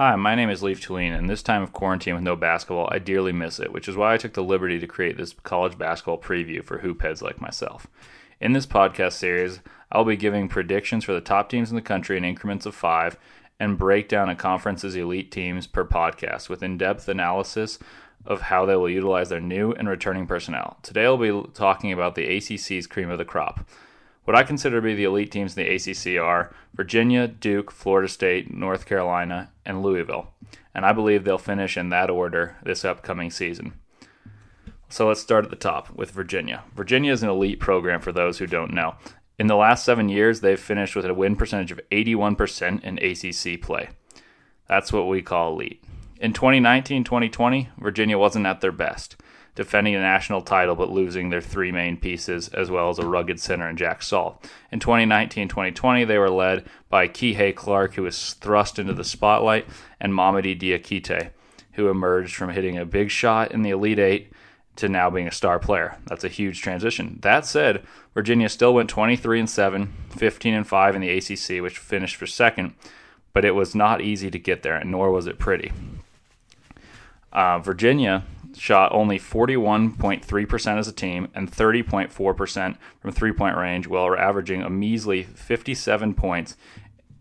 Hi, my name is Leaf Tulane, and this time of quarantine with no basketball, I dearly miss it, which is why I took the liberty to create this college basketball preview for hoopheads like myself. In this podcast series, I'll be giving predictions for the top teams in the country in increments of five and break down a conference's elite teams per podcast with in depth analysis of how they will utilize their new and returning personnel. Today, I'll be talking about the ACC's cream of the crop. What I consider to be the elite teams in the ACC are Virginia, Duke, Florida State, North Carolina, and Louisville. And I believe they'll finish in that order this upcoming season. So let's start at the top with Virginia. Virginia is an elite program for those who don't know. In the last seven years, they've finished with a win percentage of 81% in ACC play. That's what we call elite. In 2019 2020, Virginia wasn't at their best defending a national title but losing their three main pieces as well as a rugged center in Jack Salt. In 2019-2020, they were led by Kihei Clark, who was thrust into the spotlight, and Mamadi Diakite, who emerged from hitting a big shot in the Elite Eight to now being a star player. That's a huge transition. That said, Virginia still went 23 and 7, 15 and 5 in the ACC, which finished for second, but it was not easy to get there, and nor was it pretty. Uh, Virginia shot only 41.3% as a team and 30.4% from three point range, while averaging a measly 57 points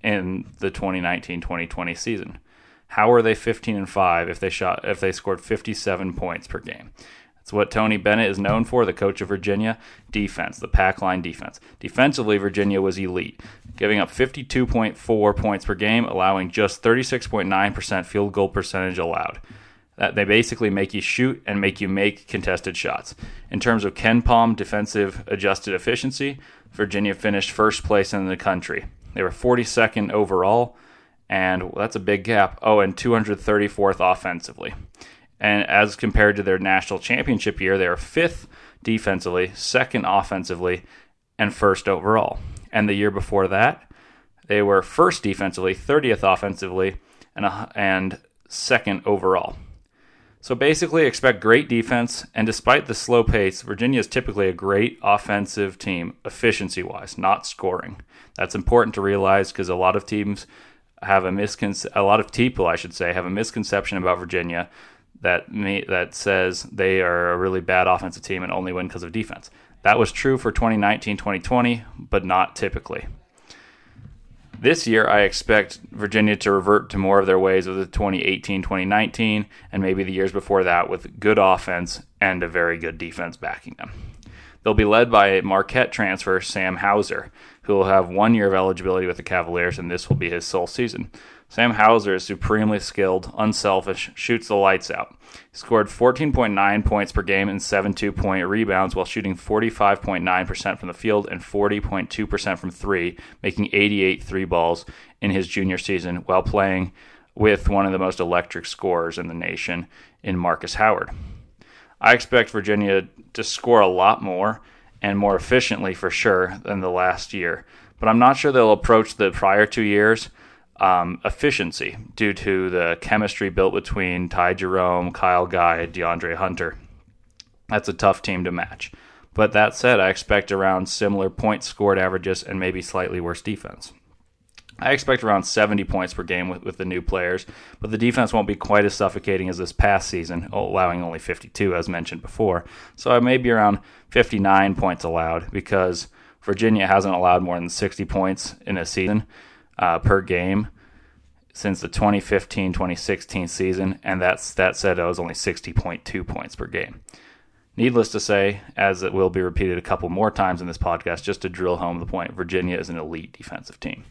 in the 2019 2020 season. How are they 15 and 5 if they shot if they scored 57 points per game? That's what Tony Bennett is known for, the coach of Virginia. Defense, the pack line defense. Defensively, Virginia was elite, giving up 52.4 points per game, allowing just 36.9% field goal percentage allowed. That they basically make you shoot and make you make contested shots. In terms of KenPom defensive adjusted efficiency, Virginia finished first place in the country. They were 42nd overall, and that's a big gap. Oh, and 234th offensively. And as compared to their national championship year, they are fifth defensively, second offensively, and first overall. And the year before that, they were first defensively, 30th offensively, and, and second overall. So basically, expect great defense, and despite the slow pace, Virginia is typically a great offensive team, efficiency wise, not scoring. That's important to realize because a lot of teams have a misconception, a lot of people, I should say, have a misconception about Virginia that me- that says they are a really bad offensive team and only win because of defense. That was true for 2019 2020, but not typically. This year, I expect Virginia to revert to more of their ways of the 2018 2019, and maybe the years before that with good offense and a very good defense backing them. They'll be led by Marquette transfer, Sam Hauser, who will have one year of eligibility with the Cavaliers, and this will be his sole season. Sam Hauser is supremely skilled, unselfish, shoots the lights out. He scored 14.9 points per game and 7.2 point rebounds while shooting 45.9% from the field and 40.2% from three, making 88 three balls in his junior season while playing with one of the most electric scorers in the nation in Marcus Howard. I expect Virginia to score a lot more and more efficiently for sure than the last year, but I'm not sure they'll approach the prior two years um, efficiency due to the chemistry built between Ty Jerome, Kyle Guy, DeAndre Hunter. That's a tough team to match. But that said, I expect around similar points scored averages and maybe slightly worse defense. I expect around 70 points per game with, with the new players, but the defense won't be quite as suffocating as this past season, allowing only 52, as mentioned before. So I may be around 59 points allowed because Virginia hasn't allowed more than 60 points in a season uh, per game since the 2015-2016 season, and that's that said, it was only 60.2 points per game. Needless to say, as it will be repeated a couple more times in this podcast, just to drill home the point, Virginia is an elite defensive team.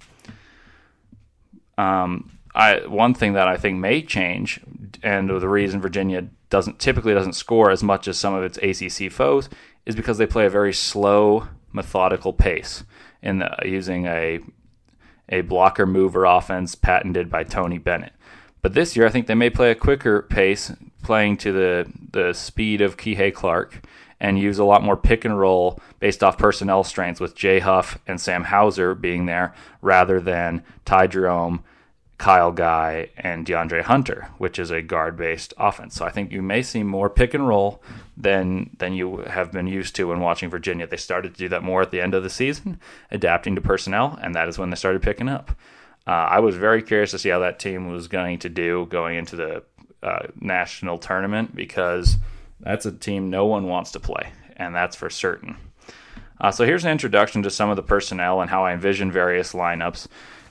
Um, I one thing that I think may change, and the reason Virginia doesn't typically doesn't score as much as some of its ACC foes, is because they play a very slow, methodical pace in the, using a a blocker mover offense patented by Tony Bennett. But this year, I think they may play a quicker pace, playing to the, the speed of Kihei Clark, and use a lot more pick and roll based off personnel strengths, with Jay Huff and Sam Hauser being there rather than Ty Jerome Kyle Guy and DeAndre Hunter, which is a guard based offense. So I think you may see more pick and roll than than you have been used to when watching Virginia. They started to do that more at the end of the season, adapting to personnel, and that is when they started picking up. Uh, I was very curious to see how that team was going to do going into the uh, national tournament because that's a team no one wants to play, and that's for certain. Uh, so here's an introduction to some of the personnel and how I envision various lineups,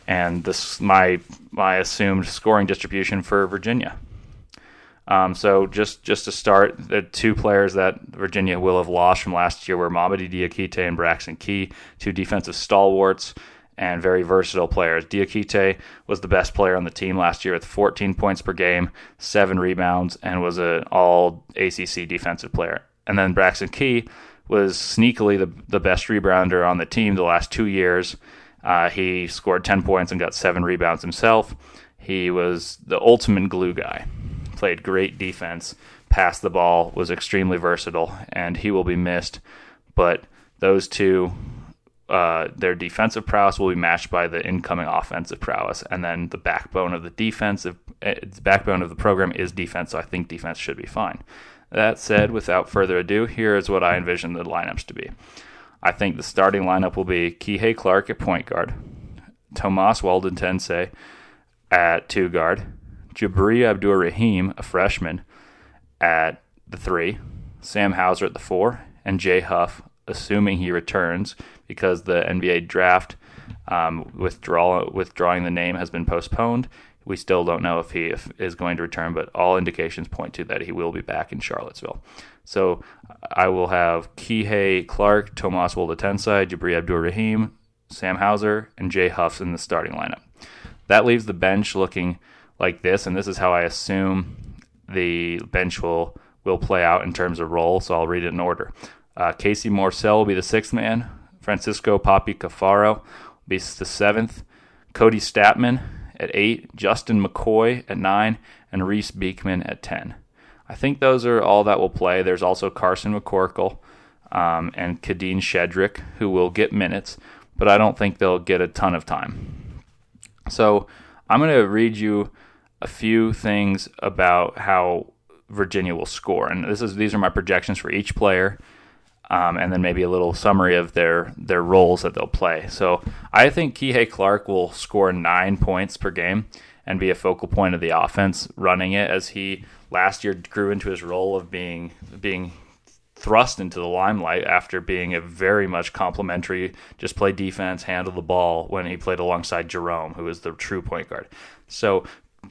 and this my my assumed scoring distribution for Virginia. Um, so just just to start, the two players that Virginia will have lost from last year were Mamadi Diakite and Braxton Key, two defensive stalwarts and very versatile players. Diakite was the best player on the team last year with 14 points per game, seven rebounds, and was an all ACC defensive player. And then Braxton Key was sneakily the, the best rebounder on the team the last two years. Uh, he scored 10 points and got seven rebounds himself. He was the ultimate glue guy, played great defense, passed the ball, was extremely versatile, and he will be missed. But those two uh, their defensive prowess will be matched by the incoming offensive prowess, and then the backbone of the defensive uh, the backbone of the program is defense. So I think defense should be fine. That said, without further ado, here is what I envision the lineups to be. I think the starting lineup will be Kihei Clark at point guard, Tomas Woldetensae at two guard, Jabri Abdur Rahim, a freshman, at the three, Sam Hauser at the four, and Jay Huff, assuming he returns, because the NBA draft um, withdrawing the name has been postponed. We still don't know if he if, is going to return, but all indications point to that he will be back in Charlottesville. So I will have Kihei Clark, Tomas Woldetensae, Jabri Abdur Rahim, Sam Hauser, and Jay Huffs in the starting lineup. That leaves the bench looking like this, and this is how I assume the bench will will play out in terms of role. So I'll read it in order. Uh, Casey Morsell will be the sixth man. Francisco Papi Caffaro will be the seventh. Kody Stattmann at eight. Justin McCoy at nine. And Reece Beekman at 10. I think those are all that will play. There's also Carson McCorkle um, and Kadin Shedrick who will get minutes, but I don't think they'll get a ton of time. So I'm going to read you a few things about how Virginia will score, and this is these are my projections for each player um, and then maybe a little summary of their their roles that they'll play. So I think Kihei Clark will score nine points per game and be a focal point of the offense running it as he last year grew into his role of being being thrust into the limelight after being a very much complimentary, just play defense, handle the ball when he played alongside Jerome, who is the true point guard. So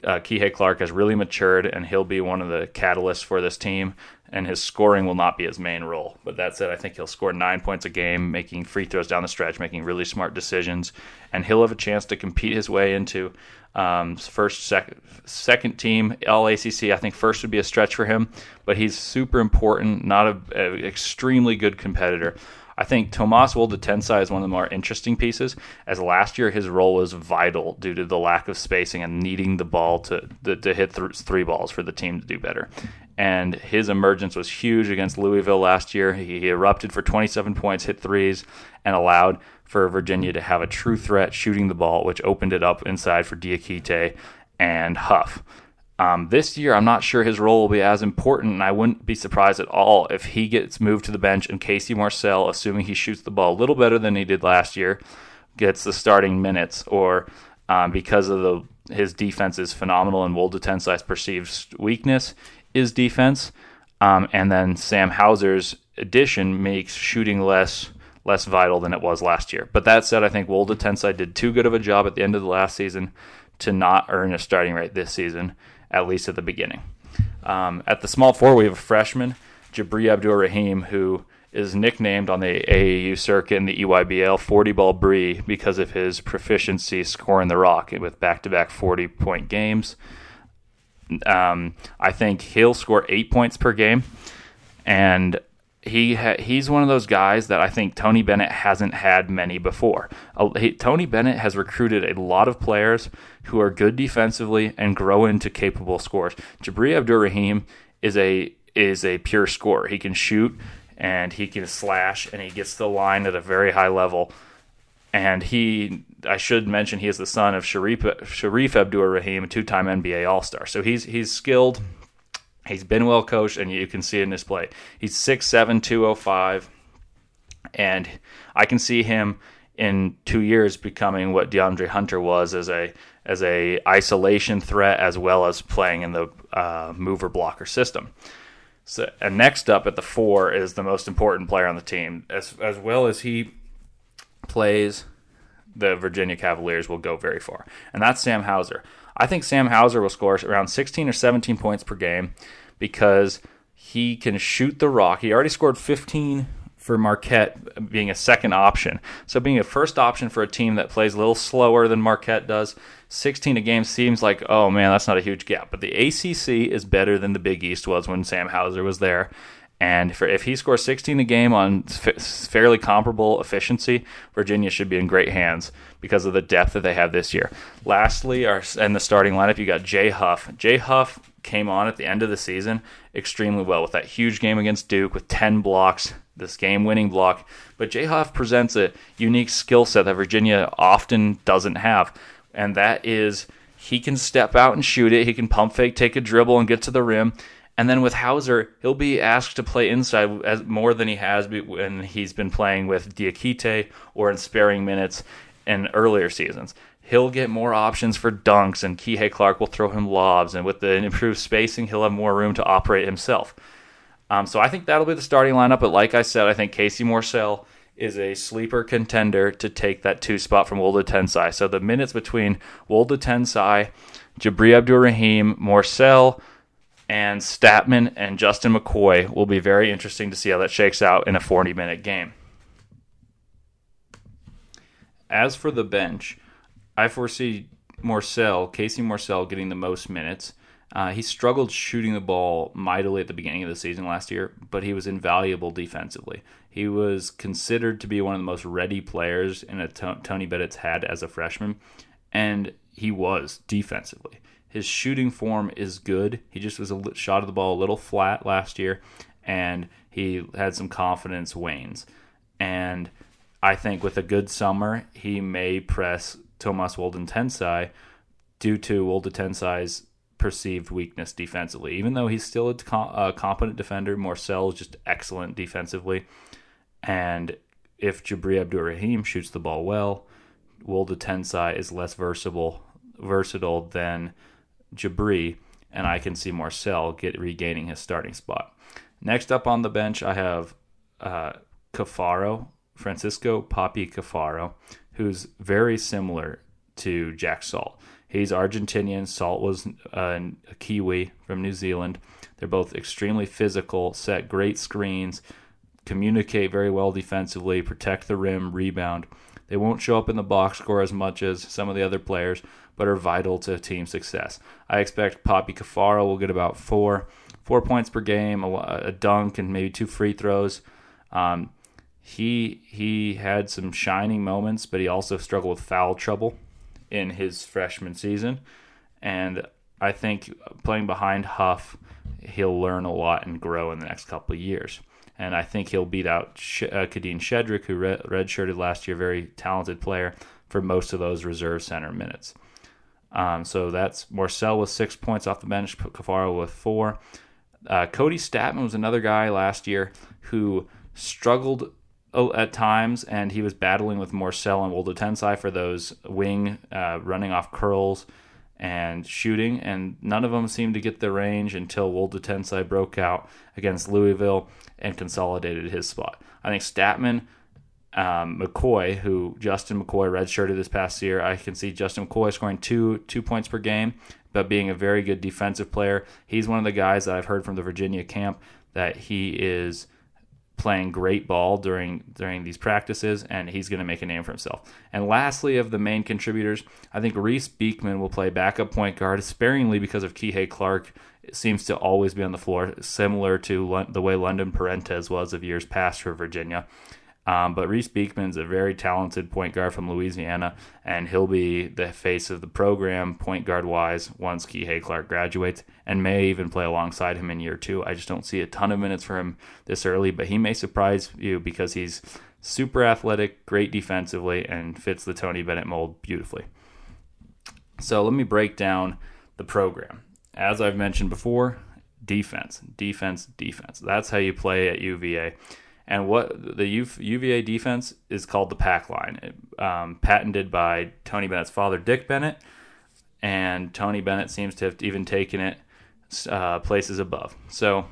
uh, Kihei Clark has really matured, and he'll be one of the catalysts for this team and his scoring will not be his main role. But that said, I think he'll score nine points a game, making free throws down the stretch, making really smart decisions, and he'll have a chance to compete his way into um, first, second, second team All ACC. I think first would be a stretch for him, but he's super important, not an extremely good competitor. I think Tomas Woldetensae is one of the more interesting pieces, as last year his role was vital due to the lack of spacing and needing the ball to to, to hit th- three balls for the team to do better and his emergence was huge against Louisville last year. He, he erupted for 27 points, hit threes, and allowed for Virginia to have a true threat shooting the ball, which opened it up inside for Diakite and Huff. Um, this year, I'm not sure his role will be as important, and I wouldn't be surprised at all if he gets moved to the bench and Casey Morsell, assuming he shoots the ball a little better than he did last year, gets the starting minutes, or um, because of the his defense is phenomenal and Woldetensae's perceived weakness, is defense. Um, and then Sam Hauser's addition makes shooting less less vital than it was last year. But that said, I think Woldetensae did too good of a job at the end of the last season to not earn a starting rate this season, at least at the beginning. Um, at the small four, we have a freshman, Jabri Abdur Rahim, who is nicknamed on the AAU circuit in the EYBL 40 ball Bree because of his proficiency scoring the rock with back to back 40 point games. Um, I think he'll score eight points per game, and he ha- he's one of those guys that I think Tony Bennett hasn't had many before. Uh, he, Tony Bennett has recruited a lot of players who are good defensively and grow into capable scorers. Jabri Abdur Rahim is a is a pure scorer. He can shoot and he can slash and he gets the line at a very high level. And he I should mention he is the son of Shareef, Shareef Abdur Rahim, a two-time NBA All-Star. So he's he's skilled. He's been well coached, and you can see it in his play. He's 6'7", 205, and I can see him in two years becoming what DeAndre Hunter was as a as a isolation threat as well as playing in the uh, mover blocker system. So, and next up at the four is the most important player on the team, as as well as he plays. The Virginia Cavaliers will go very far, and that's Sam Hauser. I think Sam Hauser will score around 16 or 17 points per game because he can shoot the rock. He already scored 15 for Marquette being a second option. So being a first option for a team that plays a little slower than Marquette does, 16 a game seems like, oh man, that's not a huge gap. But the ACC is better than the Big East was when Sam Hauser was there. And for, if he scores 16 a game on f- fairly comparable efficiency, Virginia should be in great hands because of the depth that they have this year. Lastly, our, in the starting lineup, you got Jay Huff. Jay Huff came on at the end of the season extremely well with that huge game against Duke with 10 blocks, this game winning block. But Jay Huff presents a unique skill set that Virginia often doesn't have, and that is he can step out and shoot it, he can pump fake, take a dribble, and get to the rim. And then with Hauser, he'll be asked to play inside as more than he has when he's been playing with Diakite or in sparing minutes in earlier seasons he'll get more options for dunks, and Kihei Clark will throw him lobs, and with the improved spacing, he'll have more room to operate himself. Um, so I think that'll be the starting lineup. But like I said, I think Casey Morsell is a sleeper contender to take that two spot from Woldetensae. So the minutes between Woldetensae, Jabri Abdur Rahim, Morsell, and Stattmann and Justin McCoy will be very interesting to see how that shakes out in a 40 minute game. As for the bench, I foresee Morsell, Casey Morsell, getting the most minutes. Uh, he struggled shooting the ball mightily at the beginning of the season last year, but he was invaluable defensively. He was considered to be one of the most ready players in a Tony Bennett's had as a freshman, and he was defensively. His shooting form is good. He just was a shot of the ball a little flat last year, and he had some confidence wanes. And I think with a good summer, he may press Tomas Wolden due to Woldetensae's perceived weakness defensively. Even though he's still a, competent defender, Morsell is just excellent defensively. And if Jabri Abdur-Rahim shoots the ball well, Woldetensae is less versatile versatile than Jabri, and I can see Morsell get regaining his starting spot. Next up on the bench, I have uh, Caffaro, Francisco Papi Caffaro, who's very similar to Jack Salt. He's Argentinian. Salt was uh, a Kiwi from New Zealand. They're both extremely physical, set great screens, communicate very well defensively, protect the rim, rebound. They won't show up in the box score as much as some of the other players, but are vital to team success. I expect Papi Caffaro will get about four four points per game, a, a dunk, and maybe two free throws. Um, he he had some shining moments, but he also struggled with foul trouble in his freshman season. And I think playing behind Huff, he'll learn a lot and grow in the next couple of years. And I think he'll beat out Sh- uh, Kadin Shedrick, who red- redshirted last year, very talented player, for most of those reserve center minutes. Um, so that's Morsell with six points off the bench, Caffaro with four. Uh, Kody Stattmann was another guy last year who struggled at times, and he was battling with Morsell and Woldetensae for those wing uh, running off curls and shooting, and none of them seemed to get the range until Woldetensae broke out against Louisville and consolidated his spot. I think Stattmann, um, McCoy, who Justin McCoy redshirted this past year, I can see Justin McCoy scoring two two points per game, but being a very good defensive player. He's one of the guys that I've heard from the Virginia camp that he is playing great ball during during these practices, and he's going to make a name for himself. And lastly, of the main contributors, I think Reece Beekman will play backup point guard sparingly because of Kihei Clark seems to always be on the floor, similar to the way London Perrantes was of years past for Virginia. Um, but Reece Beekman's a very talented point guard from Louisiana, and he'll be the face of the program, point guard wise, once Kihei Clark graduates, and may even play alongside him in year two. I just don't see a ton of minutes for him this early, but he may surprise you because he's super athletic, great defensively, and fits the Tony Bennett mold beautifully. So let me break down the program. As I've mentioned before, defense, defense, defense. That's how you play at UVA. And what the UVA defense is called the pack line, um, patented by Tony Bennett's father, Dick Bennett. And Tony Bennett seems to have even taken it uh, places above. So,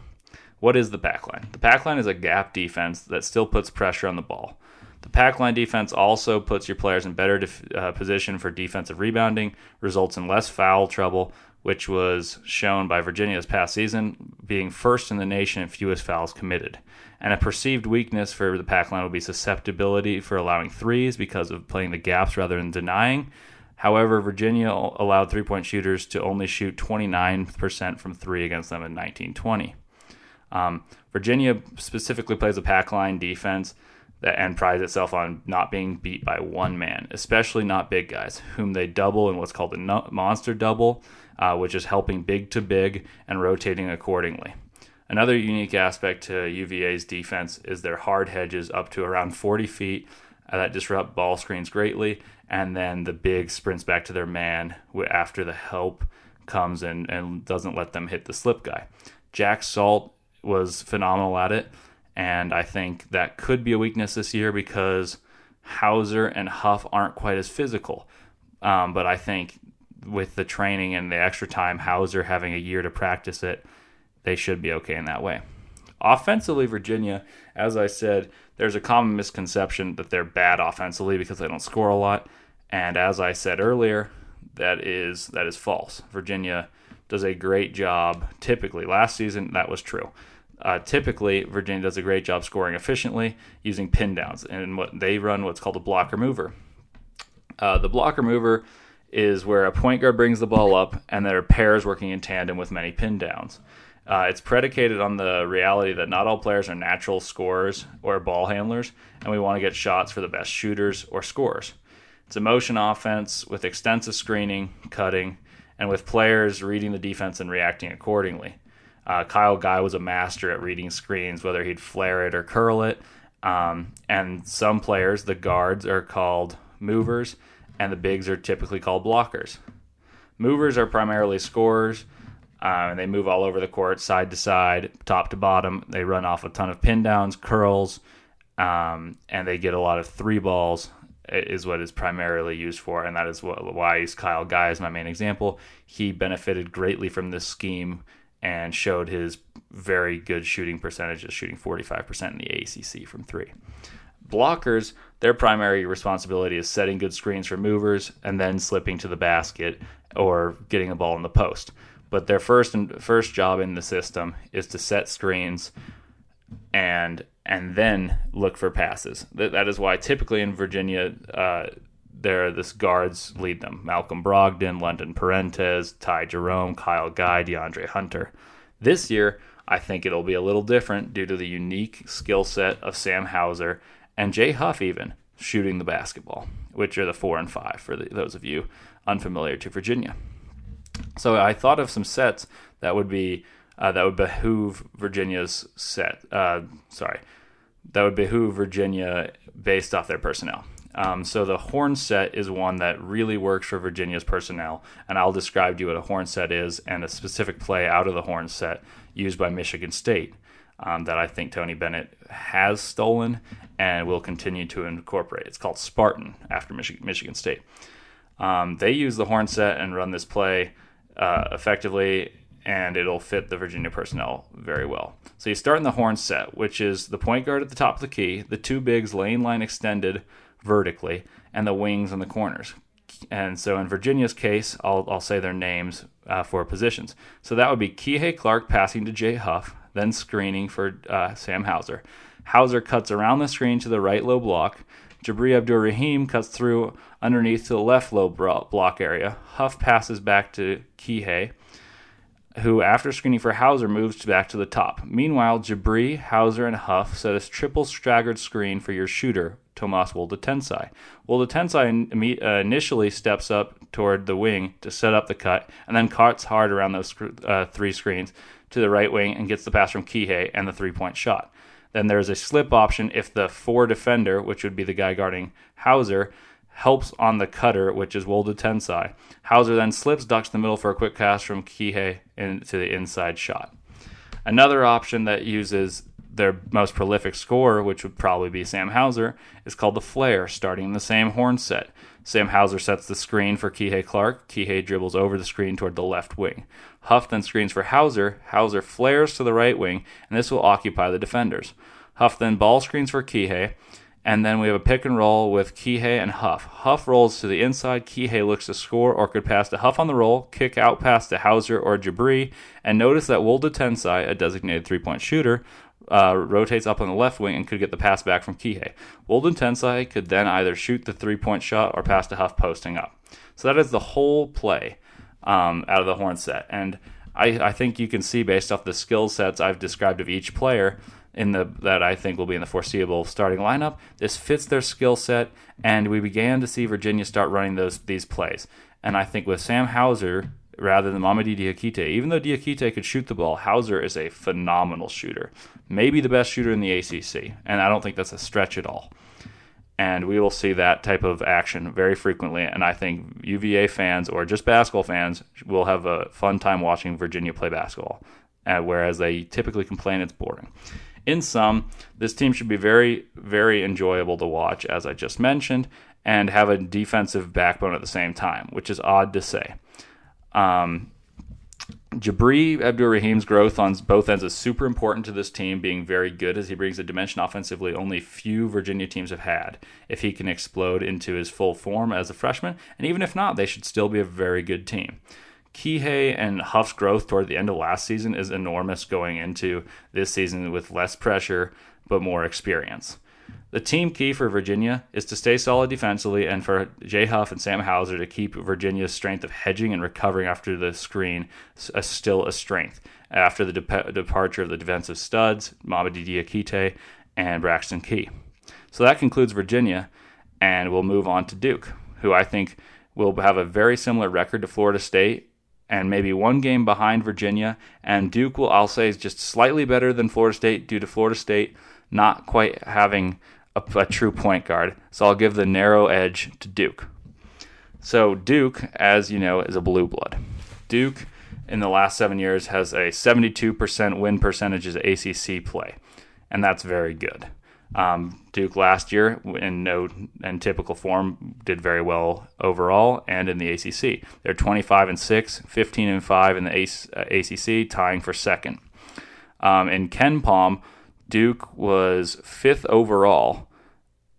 what is the pack line? The pack line is a gap defense that still puts pressure on the ball. The pack line defense also puts your players in better def- uh, position for defensive rebounding, results in less foul trouble, which was shown by Virginia this past season, being first in the nation in fewest fouls committed. And a perceived weakness for the pack line would be susceptibility for allowing threes because of playing the gaps rather than denying. However, Virginia allowed three point shooters to only shoot 29% from three against them in 1920. Um, Virginia specifically plays a pack line defense that, and prides itself on not being beat by one man, especially not big guys, whom they double in what's called a monster double, uh, which is helping big to big and rotating accordingly. Another unique aspect to UVA's defense is their hard hedges up to around 40 feet uh, that disrupt ball screens greatly, and then the big sprints back to their man after the help comes and, and doesn't let them hit the slip guy. Jack Salt was phenomenal at it, and I think that could be a weakness this year because Hauser and Huff aren't quite as physical. Um, but I think with the training and the extra time, Hauser having a year to practice it, they should be okay in that way. Offensively, Virginia, as I said, there's a common misconception that they're bad offensively because they don't score a lot. And as I said earlier, that is that is false. Virginia does a great job. Typically, last season that was true. Uh, typically, Virginia does a great job scoring efficiently using pin downs, and what they run what's called a blocker mover. Uh, the blocker mover is where a point guard brings the ball up, and there are pairs working in tandem with many pin downs. Uh, it's predicated on the reality that not all players are natural scorers or ball handlers, and we want to get shots for the best shooters or scorers. It's a motion offense with extensive screening, cutting, and with players reading the defense and reacting accordingly. Uh, Kyle Guy was a master at reading screens, whether he'd flare it or curl it. Um, and some players, the guards, are called movers, and the bigs are typically called blockers. Movers are primarily scorers, uh, and they move all over the court, side to side, top to bottom. They run off a ton of pin downs, curls, um, and they get a lot of three balls is what is primarily used for, and that is what, why Kyle Guy as my main example. He benefited greatly from this scheme and showed his very good shooting percentages, shooting 45% in the ACC from three. Blockers, their primary responsibility is setting good screens for movers and then slipping to the basket or getting a ball in the post. But their first and first job in the system is to set screens and and then look for passes. That, that is why typically in Virginia, uh, there this guards lead them: Malcolm Brogdon, London Perrantes, Ty Jerome, Kyle Guy, DeAndre Hunter. This year, I think it'll be a little different due to the unique skill set of Sam Hauser and Jay Huff, even shooting the basketball, which are the four and five for the, those of you unfamiliar to Virginia. So I thought of some sets that would be uh, that would behoove Virginia's set. Uh, sorry, that would behoove Virginia based off their personnel. Um, so the horn set is one that really works for Virginia's personnel, and I'll describe to you what a horn set is and a specific play out of the horn set used by Michigan State um, that I think Tony Bennett has stolen and will continue to incorporate. It's called Spartan after Michigan, Michigan State. Um, they use the horn set and run this play uh, effectively and it'll fit the Virginia personnel very well. So you start in the horn set, which is the point guard at the top of the key, the two bigs lane line extended vertically, and the wings in the corners. And so in Virginia's case, I'll, I'll say their names uh, for positions. So that would be Kihei Clark passing to Jay Huff, then screening for uh, Sam Hauser. Hauser cuts around the screen to the right low block. Jabri Abdur Rahim cuts through underneath to the left low block area. Huff passes back to Kihei who, after screening for Hauser, moves back to the top. Meanwhile, Jabri, Hauser, and Huff set a triple staggered screen for your shooter, Tomas Woldetensae. Woldetensae uh, initially steps up toward the wing to set up the cut, and then cuts hard around those uh, three screens to the right wing and gets the pass from Kihei and the three point shot. Then there's a slip option if the four defender, which would be the guy guarding Hauser, helps on the cutter, which is Woldetensae. Hauser then slips, ducks the middle for a quick pass from Kihei into the inside shot. Another option that uses their most prolific scorer, which would probably be Sam Hauser, is called the Flare, starting in the same horn set. Sam Hauser sets the screen for Kihei Clark. Kihei dribbles over the screen toward the left wing. Huff then screens for Hauser. Hauser flares to the right wing, and this will occupy the defenders. Huff then ball screens for Kihei, and then we have a pick and roll with Kihei and Huff. Huff rolls to the inside. Kihei looks to score or could pass to Huff on the roll, kick out pass to Hauser or Jabri. And notice that Woldetensae, a designated three point shooter, uh, rotates up on the left wing and could get the pass back from Kihei. Woldetensae could then either shoot the three point shot or pass to Huff posting up. So that is the whole play um, out of the horn set. And I, I think you can see based off the skill sets I've described of each player in the that I think will be in the foreseeable starting lineup. This fits their skill set, and we began to see Virginia start running those these plays. And I think with Sam Hauser rather than Mamadi Diakite, even though Diakite could shoot the ball, Hauser is a phenomenal shooter, maybe the best shooter in the ACC, and I don't think that's a stretch at all. And we will see that type of action very frequently. And I think UVA fans or just basketball fans will have a fun time watching Virginia play basketball, uh, whereas they typically complain it's boring in sum, this team should be very, very enjoyable to watch, as I just mentioned, and have a defensive backbone at the same time, which is odd to say. Um, Jabri Abdur Rahim's growth on both ends is super important to this team being very good as he brings a dimension offensively only few Virginia teams have had. If he can explode into his full form as a freshman, and even if not, they should still be a very good team. Kihei and Huff's growth toward the end of last season is enormous going into this season with less pressure but more experience. The team key for Virginia is to stay solid defensively and for Jay Huff and Sam Hauser to keep Virginia's strength of hedging and recovering after the screen still a strength. After the de- departure of the defensive studs, Mamadi Diakite and Braxton Key. So that concludes Virginia, and we'll move on to Duke, who I think will have a very similar record to Florida State and maybe one game behind Virginia. And Duke will, I'll say, is just slightly better than Florida State due to Florida State not quite having a, a, true point guard. So I'll give the narrow edge to Duke. So Duke, as you know, is a blue blood. Duke in the last seven years has a 72% win percentage as ACC play, and that's very good. Um, Duke last year, in no in typical form, did very well overall and in the ACC. They're 25 and 6, 15 and 5 in the ACC, uh, tying for second. Um, in KenPom, Duke was fifth overall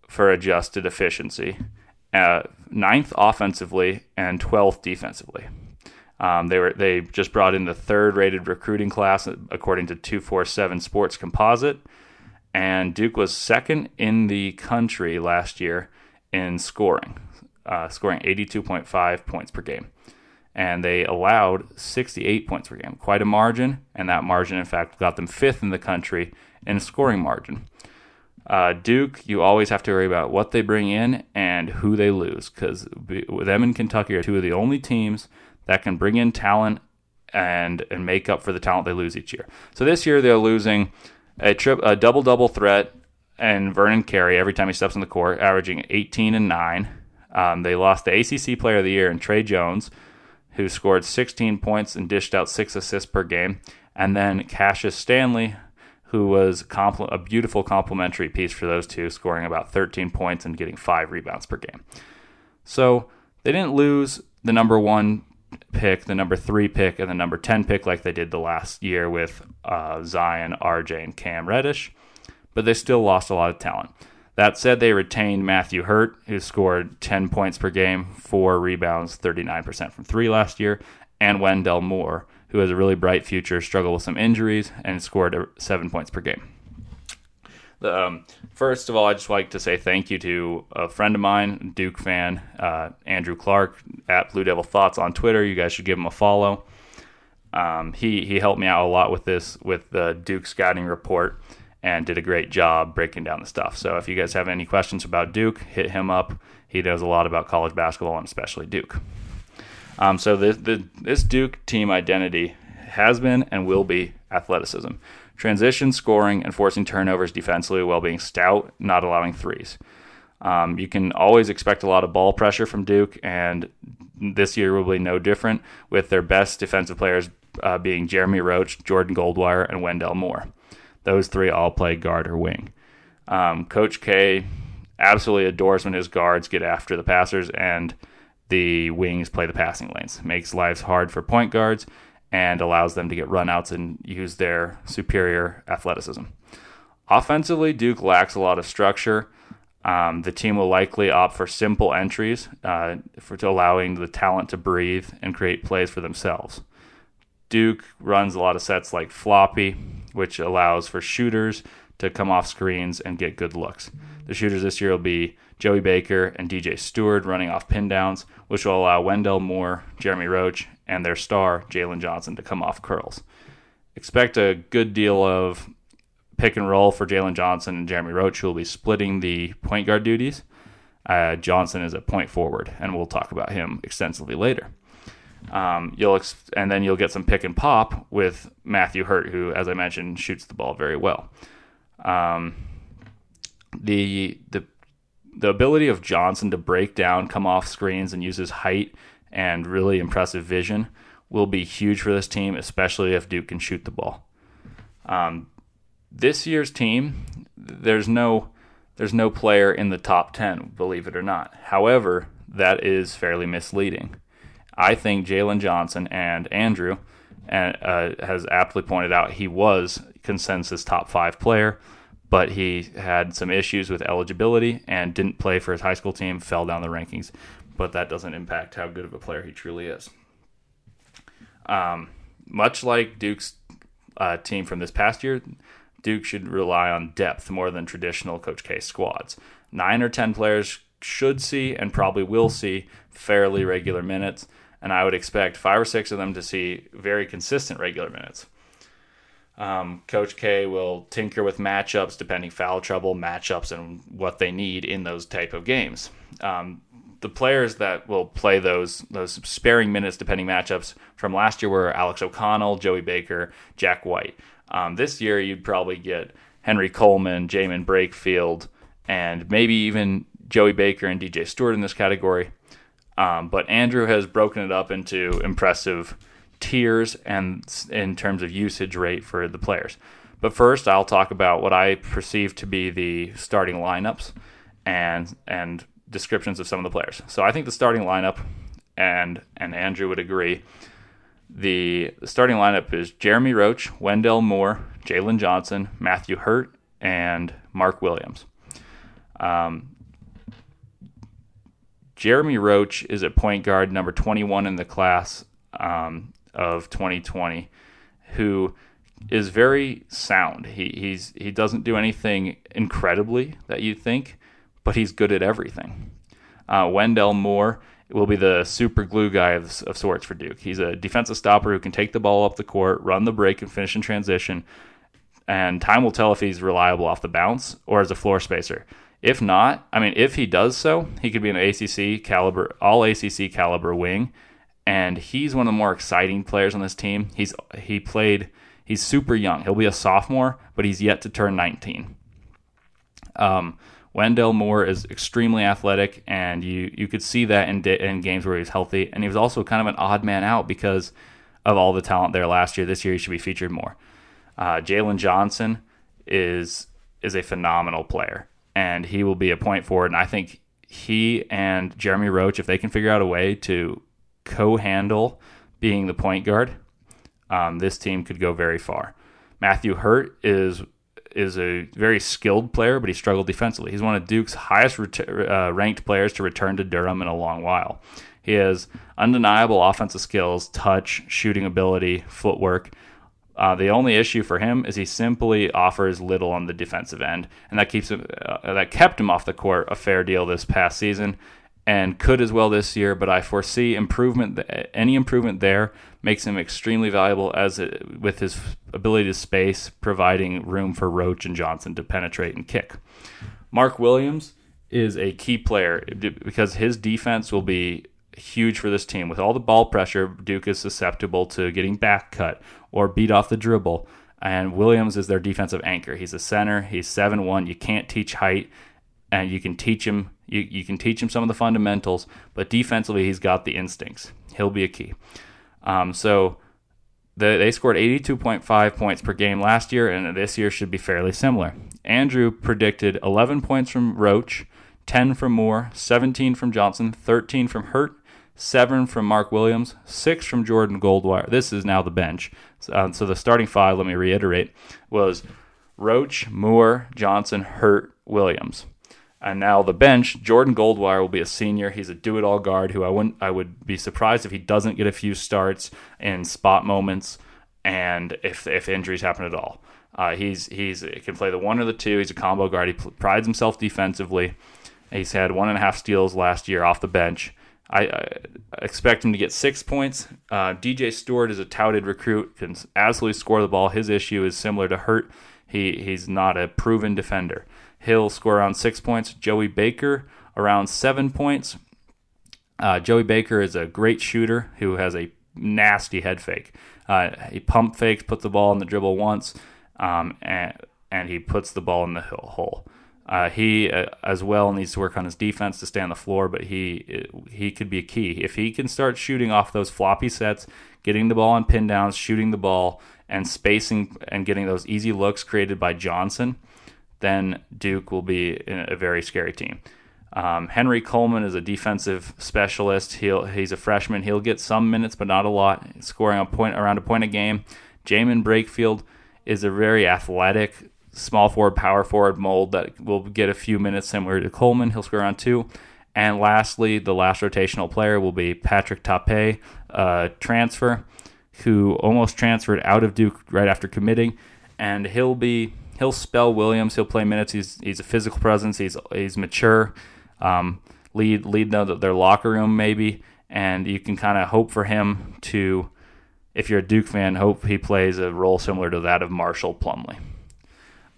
for adjusted efficiency, uh, ninth offensively, and 12th defensively. Um, they were they just brought in the third rated recruiting class according to 247 Sports Composite and Duke was second in the country last year in scoring, uh, scoring 82.5 points per game. And they allowed 68 points per game, quite a margin. And that margin, in fact, got them fifth in the country in scoring margin. Uh, Duke, you always have to worry about what they bring in and who they lose, because them and Kentucky are two of the only teams that can bring in talent and and make up for the talent they lose each year. So this year they're losing a trip, a double double threat, and Vernon Carey every time he steps on the court, averaging 18 and nine. Um, they lost the ACC Player of the Year in Tre Jones, who scored 16 points and dished out six assists per game, and then Cassius Stanley, who was compl- a beautiful complementary piece for those two, scoring about 13 points and getting five rebounds per game. So they didn't lose the number one pick, the number three pick, and the number 10 pick, like they did the last year with uh, Zion, RJ, and Cam Reddish, but they still lost a lot of talent. That said, they retained Matthew Hurt, who scored 10 points per game, four rebounds, 39% from three last year, and Wendell Moore, who has a really bright future, struggled with some injuries, and scored seven points per game. Um, first of all, I just like to say thank you to a friend of mine, Duke fan, uh, Andrew Clark at Blue Devil Thoughts on Twitter. You guys should give him a follow. Um, he he helped me out a lot with this with the Duke scouting report and did a great job breaking down the stuff. So if you guys have any questions about Duke, hit him up. He knows a lot about college basketball and especially Duke. Um, so the, the, this Duke team identity has been and will be athleticism transition, scoring, and forcing turnovers defensively while being stout, not allowing threes. Um, you can always expect a lot of ball pressure from Duke, and this year will be no different, with their best defensive players uh, being Jeremy Roach, Jordan Goldwire, and Wendell Moore. Those three all play guard or wing. Um, Coach K absolutely adores when his guards get after the passers and the wings play the passing lanes. Makes lives hard for point guards and allows them to get runouts and use their superior athleticism. Offensively, Duke lacks a lot of structure. Um, the team will likely opt for simple entries uh, for allowing the talent to breathe and create plays for themselves. Duke runs a lot of sets like floppy, which allows for shooters to come off screens and get good looks. The shooters this year will be Joey Baker and DJ Steward running off pin downs, which will allow Wendell Moore, Jeremy Roach, and their star, Jalen Johnson, to come off curls. Expect a good deal of pick and roll for Jalen Johnson and Jeremy Roach, who will be splitting the point guard duties. Uh, Johnson is a point forward, and we'll talk about him extensively later. Um, you'll ex- and then you'll get some pick and pop with Matthew Hurt, who, as I mentioned, shoots the ball very well. Um, the the the ability of Johnson to break down, come off screens, and use his height and really impressive vision will be huge for this team, especially if Duke can shoot the ball. Um, this year's team, there's no there's no player in the top 10, believe it or not. However, that is fairly misleading. I think Jalen Johnson and Andrew and, uh, has aptly pointed out he was consensus top five player, but he had some issues with eligibility and didn't play for his high school team, fell down the rankings. But that doesn't impact how good of a player he truly is. Um, much like Duke's uh, team from this past year, Duke should rely on depth more than traditional Coach K squads. Nine or 10 players should see and probably will see fairly regular minutes, and I would expect five or six of them to see very consistent regular minutes. Um, Coach K will tinker with matchups depending foul trouble, matchups, and what they need in those type of games. Um, the players that will play those those sparing minutes depending matchups from last year were Alex O'Connell, Joey Baker, Jack White. Um, this year, you'd probably get Henry Coleman, Jaemyn Brakefield, and maybe even Joey Baker and DJ Steward in this category. Um, but Andrew has broken it up into impressive tiers and in terms of usage rate for the players. But first, I'll talk about what I perceive to be the starting lineups and and descriptions of some of the players. So I think the starting lineup, and and Andrew would agree, the, starting lineup is Jeremy Roach, Wendell Moore, Jalen Johnson, Matthew Hurt, and Mark Williams. Um, Jeremy Roach is a point guard number 21 in the class um, of 2020, who is very sound. He he's he doesn't do anything incredibly that you think, but he's good at everything. Uh, Wendell Moore will be the super glue guy of, of sorts for Duke. He's a defensive stopper who can take the ball up the court, run the break, and finish in transition. And time will tell if he's reliable off the bounce or as a floor spacer. If not, I mean, if he does so, he could be an ACC caliber, all ACC caliber wing, and he's one of the more exciting players on this team. He's he played. He's super young. He'll be a sophomore, but he's yet to turn 19. Um, Wendell Moore is extremely athletic, and you you could see that in in games where he was healthy, and he was also kind of an odd man out because of all the talent there last year. This year he should be featured more. Uh, Jalen Johnson is is a phenomenal player, and he will be a point forward. And I think he and Jeremy Roach, if they can figure out a way to co-handle being the point guard, um, this team could go very far. Matthew Hurt is is a very skilled player, but he struggled defensively. He's one of Duke's highest ret- uh, ranked players to return to Durham in a long while. He has undeniable offensive skills, touch, shooting ability, footwork. Uh, the only issue for him is he simply offers little on the defensive end, and that keeps him, uh, that kept him off the court a fair deal this past season and could as well this year. But I foresee improvement. Any improvement there makes him extremely valuable as it, with his ability to space, providing room for Roach and Johnson to penetrate and kick. Mark Williams is a key player because his defense will be huge for this team. With all the ball pressure, Duke is susceptible to getting back cut or beat off the dribble. And Williams is their defensive anchor. He's a center. He's seven one. You can't teach height, and you can teach him you, you can teach him some of the fundamentals, but defensively, he's got the instincts. He'll be a key. Um, so the, they scored 82.5 points per game last year, and this year should be fairly similar. Andrew predicted 11 points from Roach, 10 from Moore, 17 from Johnson, 13 from Hurt, 7 from Mark Williams, 6 from Jordan Goldwire. This is now the bench. Uh, so the starting five, let me reiterate, was Roach, Moore, Johnson, Hurt, Williams. And now the bench, Jordan Goldwire will be a senior. He's a do-it-all guard who I wouldn't I would be surprised if he doesn't get a few starts in spot moments and if if injuries happen at all. Uh, he's he's he can play the one or the two. He's a combo guard. He prides himself defensively. He's had one and a half steals last year off the bench. I, I expect him to get six points. Uh, DJ Steward is a touted recruit, can absolutely score the ball. His issue is similar to Hurt. He he's not a proven defender. He'll score around six points. Joey Baker around seven points. Uh, Joey Baker is a great shooter who has a nasty head fake. Uh, he pump fakes, puts the ball in the dribble once, um, and, and he puts the ball in the hole. Uh, he uh, as well needs to work on his defense to stay on the floor, but he he could be a key if he can start shooting off those floppy sets, getting the ball on pin downs, shooting the ball, and spacing and getting those easy looks created by Johnson then Duke will be a very scary team. Um, Henry Coleman is a defensive specialist. He'll he's a freshman. He'll get some minutes, but not a lot, scoring a point around a point a game. Jaemyn Brakefield is a very athletic small forward, power forward mold that will get a few minutes similar to Coleman. He'll score around two. And lastly, the last rotational player will be Patrick Tape, uh, transfer, who almost transferred out of Duke right after committing, and he'll be he'll spell Williams. He'll play minutes. He's he's a physical presence. He's he's mature. Um, lead lead their locker room maybe, and you can kind of hope for him to, if you're a Duke fan, hope he plays a role similar to that of Marshall Plumlee.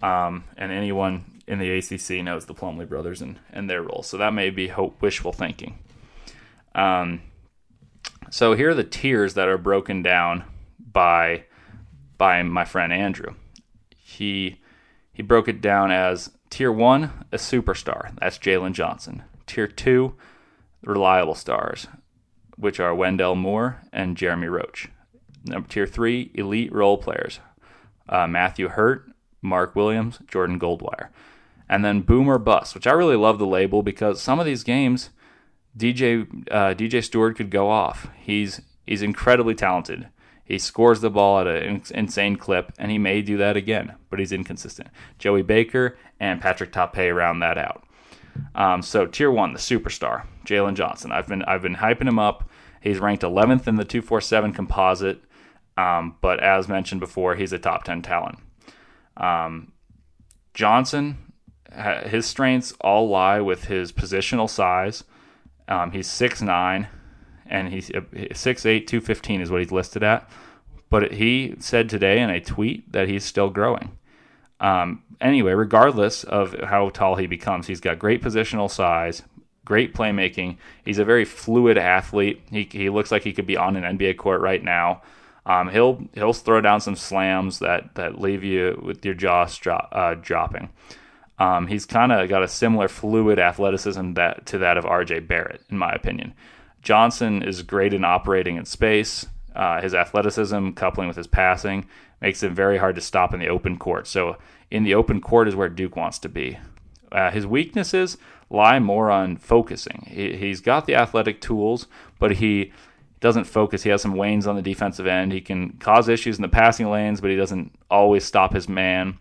Um, and anyone in the ACC knows the Plumlee brothers and, and their role, so that may be hope wishful thinking. Um, so here are the tiers that are broken down by by my friend Andrew. He he broke it down as tier one, a superstar. That's Jalen Johnson. Tier two, reliable stars, which are Wendell Moore and Jeremy Roach. Number tier three, elite role players, uh, Matthew Hurt, Mark Williams, Jordan Goldwire. And then boomer bust, which I really love the label because some of these games, DJ uh, DJ Steward could go off. He's he's incredibly talented. He scores the ball at an insane clip, and he may do that again, but he's inconsistent. Joey Baker and Patrick Tape round that out. Um, so tier one, the superstar, Jalen Johnson. I've been I've been hyping him up. He's ranked 11th in the 247 composite, um, but as mentioned before, he's a top 10 talent. Um, Johnson, his strengths all lie with his positional size. Um, he's 6'9", and he's 6'8", 215 is what he's listed at. But he said today in a tweet that he's still growing. Um, anyway, regardless of how tall he becomes, he's got great positional size, great playmaking. He's a very fluid athlete. He, he looks like he could be on an NBA court right now. Um, he'll he'll throw down some slams that, that leave you with your jaw uh, dropping. Um, he's kind of got a similar fluid athleticism that to that of RJ Barrett, in my opinion. Johnson is great in operating in space. Uh, his athleticism, coupling with his passing, makes him very hard to stop in the open court. So, in the open court is where Duke wants to be. Uh, his weaknesses lie more on focusing. He, he's got the athletic tools, but he doesn't focus. He has some wanes on the defensive end. He can cause issues in the passing lanes, but he doesn't always stop his man.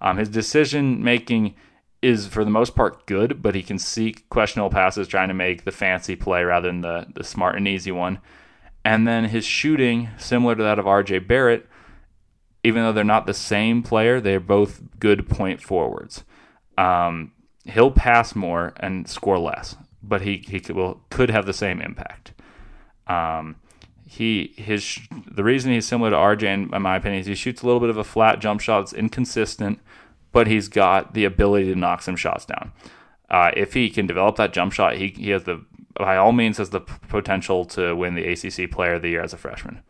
Um, his decision making is for the most part good, but he can seek questionable passes trying to make the fancy play rather than the, the smart and easy one. And then his shooting, similar to that of RJ Barrett, even though they're not the same player, they're both good point forwards. Um, he'll pass more and score less, but he, he could, will, could have the same impact. Um, he his the reason he's similar to RJ in, in my opinion is he shoots a little bit of a flat jump shot. It's inconsistent, but he's got the ability to knock some shots down. Uh, if he can develop that jump shot, he, he has the by all means has the potential to win the ACC Player of the Year as a freshman.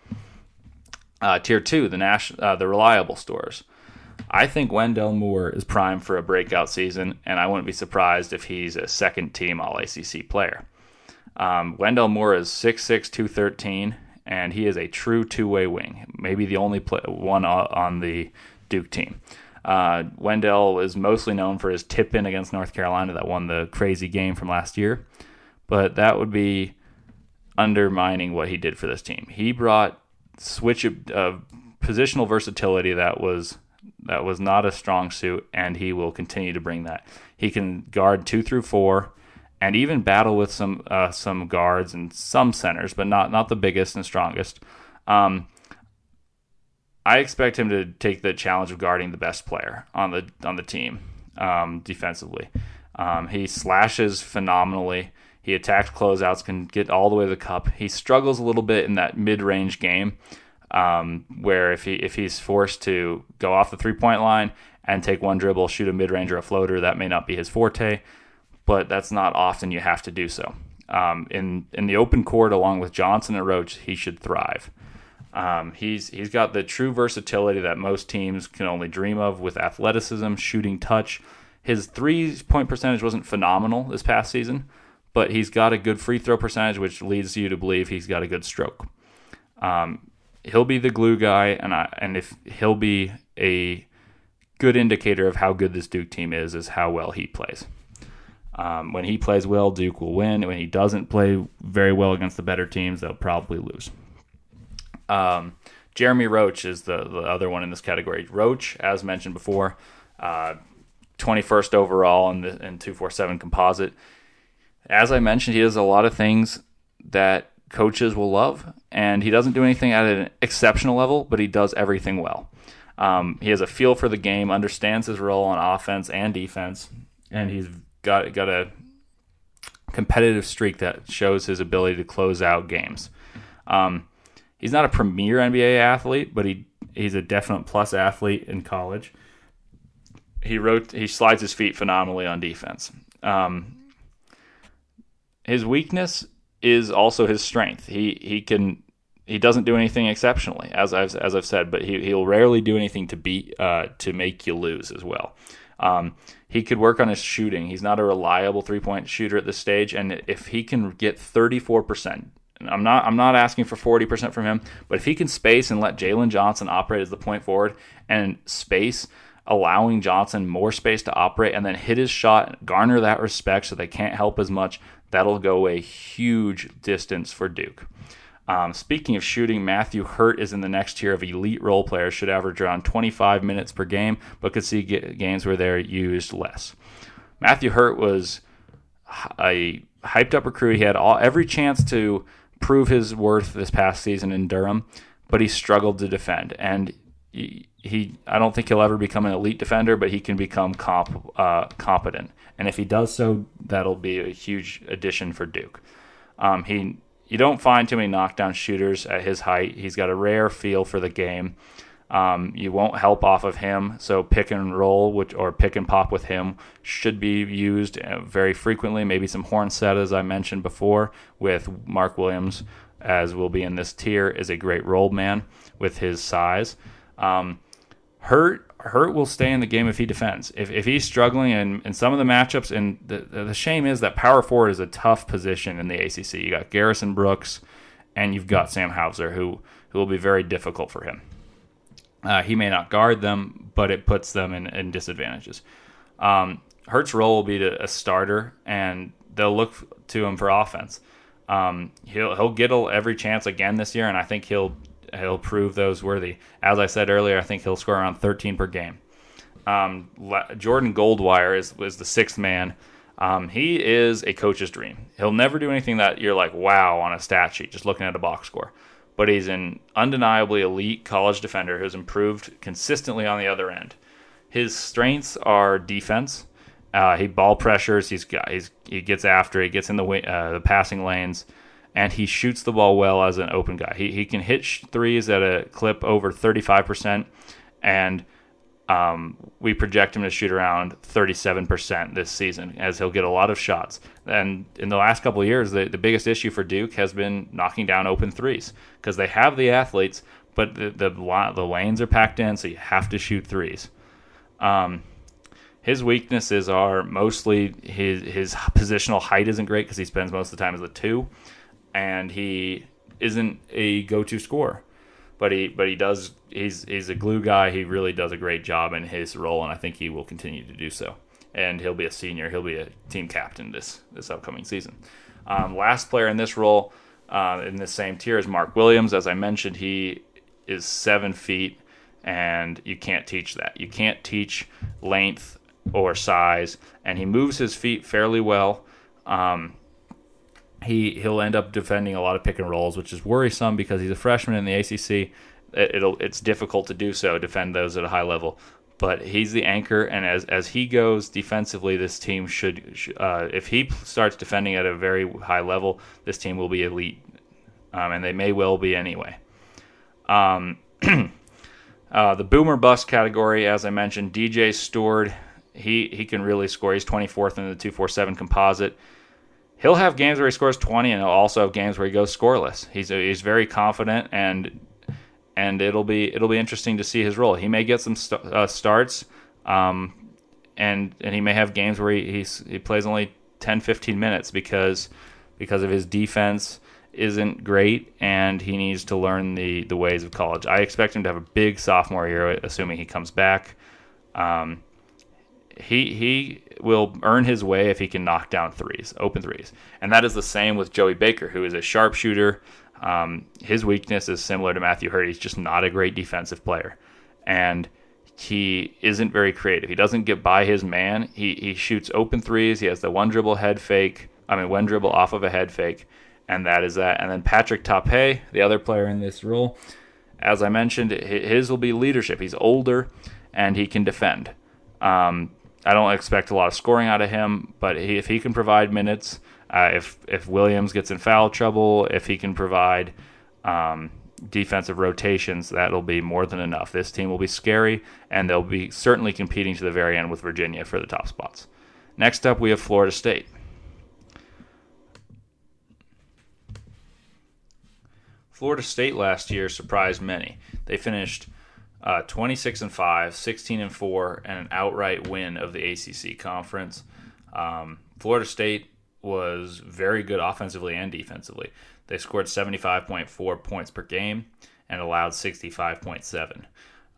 Uh, tier two, the national, uh, the reliable stores. I think Wendell Moore is primed for a breakout season, and I wouldn't be surprised if he's a second team All ACC player. Um, Wendell Moore is 6'6", 213, and he is a true two way wing, maybe the only play, one on the Duke team. Uh, Wendell is mostly known for his tip in against North Carolina that won the crazy game from last year, but that would be undermining what he did for this team. He brought switch uh, positional versatility that was that was not a strong suit, and he will continue to bring that. He can guard two through four, and even battle with some uh, some guards and some centers, but not not the biggest and strongest. Um, I expect him to take the challenge of guarding the best player on the on the team um, defensively. Um, he slashes phenomenally. He attacks closeouts, can get all the way to the cup. He struggles a little bit in that mid-range game, um, where if he if he's forced to go off the three-point line and take one dribble, shoot a mid-range or a floater, that may not be his forte. But that's not often you have to do so. Um, in in the open court, along with Johnson and Roach, he should thrive. Um, he's he's got the true versatility that most teams can only dream of with athleticism, shooting touch. His three point percentage wasn't phenomenal this past season, but he's got a good free throw percentage, which leads you to believe he's got a good stroke. Um, he'll be the glue guy, and I, and if he'll be a good indicator of how good this Duke team is, is how well he plays. Um, when he plays well, Duke will win. When he doesn't play very well against the better teams, they'll probably lose. Um, Jeremy Roach is the, the other one in this category. Roach, as mentioned before, uh, 21st overall in the in 247 composite. As I mentioned, he does a lot of things that coaches will love, and he doesn't do anything at an exceptional level, but he does everything well. Um, he has a feel for the game, understands his role on offense and defense, and he's got got a competitive streak that shows his ability to close out games. Um, he's not a premier NBA athlete, but he he's a definite plus athlete in college. He wrote he slides his feet phenomenally on defense. Um, his weakness is also his strength. He he can he doesn't do anything exceptionally, as I've as I've said, but he he'll rarely do anything to beat uh, to make you lose as well. Um, he could work on his shooting. He's not a reliable three point shooter at this stage, and if he can get thirty four percent I'm not I'm not asking for 40% from him, but if he can space and let Jalen Johnson operate as the point forward and space allowing Johnson more space to operate and then hit his shot, garner that respect so they can't help as much, that'll go a huge distance for Duke. Um, speaking of shooting, Matthew Hurt is in the next tier of elite role players, should average around 25 minutes per game, but could see games where they're used less. Matthew Hurt was a hyped up recruit. He had all every chance to prove his worth this past season in Durham, but he struggled to defend. And he, he I don't think he'll ever become an elite defender, but he can become comp, uh, competent. And if he does so, that'll be a huge addition for Duke. Um, he you don't find too many knockdown shooters at his height. He's got a rare feel for the game. Um, you won't help off of him, so pick and roll, which or pick and pop with him should be used uh, very frequently. Maybe some horn set, as I mentioned before, with Mark Williams, as will be in this tier, is a great roll man with his size. Um, Hurt Hurt will stay in the game if he defends. If, if he's struggling in, in some of the matchups, and the, the shame is that power forward is a tough position in the ACC. You got Garrison Brooks, and you've got Sam Hauser, who who will be very difficult for him. Uh, he may not guard them, but it puts them in, in disadvantages. Um, Hurt's role will be to a starter, and they'll look to him for offense. Um, he'll he'll get every chance again this year, and I think he'll he'll prove those worthy. As I said earlier, I think he'll score around 13 per game. Um, Jordan Goldwire is was the sixth man. Um, he is a coach's dream. He'll never do anything that you're like wow on a stat sheet, just looking at a box score but he's an undeniably elite college defender who's improved consistently on the other end. His strengths are defense. Uh, he ball pressures. He's got. He's, he gets after. He gets in the uh, the passing lanes, and he shoots the ball well as an open guy. He he can hit threes at a clip over thirty five percent, and um, we project him to shoot around 37% this season as he'll get a lot of shots. And in the last couple years, the, the biggest issue for Duke has been knocking down open threes because they have the athletes, but the, the, the lanes are packed in, so you have to shoot threes. Um, his weaknesses are mostly his his positional height isn't great because he spends most of the time as a two, and he isn't a go-to scorer, but he but he does he's he's a glue guy. He really does a great job in his role, and I think he will continue to do so. And he'll be a senior. He'll be a team captain this this upcoming season. Um, last player in this role uh, in the same tier is Mark Williams. As I mentioned, he is seven feet, and you can't teach that. You can't teach length or size, and he moves his feet fairly well. Um, he he'll end up defending a lot of pick and rolls, which is worrisome because he's a freshman in the ACC. It, will it's difficult to do so defend those at a high level. But he's the anchor, and as as he goes defensively, this team should uh, if he starts defending at a very high level, this team will be elite, um, and they may well be anyway. Um, uh, the boomer bust category, as I mentioned, DJ Steward, he he can really score. He's 24th in the 247 composite he'll have games where he scores 20 and he'll also have games where he goes scoreless. He's he's very confident and and it'll be it'll be interesting to see his role. He may get some st- uh, starts um, and and he may have games where he he plays only 10 15 minutes because because of his defense isn't great and he needs to learn the the ways of college. I expect him to have a big sophomore year assuming he comes back. Um, he he will earn his way if he can knock down threes, open threes, and that is the same with Joey Baker, who is a sharpshooter. Um, his weakness is similar to Matthew Hurt. He's just not a great defensive player, and he isn't very creative. He doesn't get by his man. He he shoots open threes. He has the one dribble head fake. I mean, one dribble off of a head fake, and that is that. And then Patrick Tape, the other player in this role, as I mentioned, his will be leadership. He's older, and he can defend. Um, I don't expect a lot of scoring out of him, but he, if he can provide minutes, uh, if if Williams gets in foul trouble, if he can provide um, defensive rotations, that'll be more than enough. This team will be scary, and they'll be certainly competing to the very end with Virginia for the top spots. Next up, we have Florida State. Florida State last year surprised many. They finished uh, 26 and 5, 16 and 4, and an outright win of the ACC conference. Um, Florida State was very good offensively and defensively. They scored 75.4 points per game and allowed 65.7.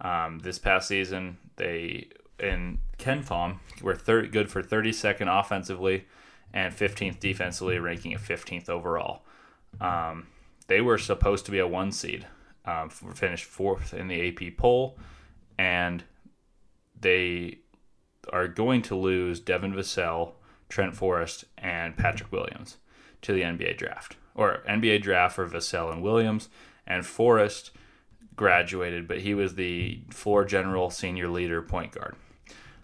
Um, this past season, they in KenPom were third, good for 32nd offensively and 15th defensively, ranking at 15th overall. Um, they were supposed to be a one seed um, finished fourth in the AP poll, and they are going to lose Devin Vassell, Trent Forrest, and Patrick Williams to the NBA draft or NBA draft for Vassell and Williams, and Forrest graduated, but he was the floor general senior leader point guard.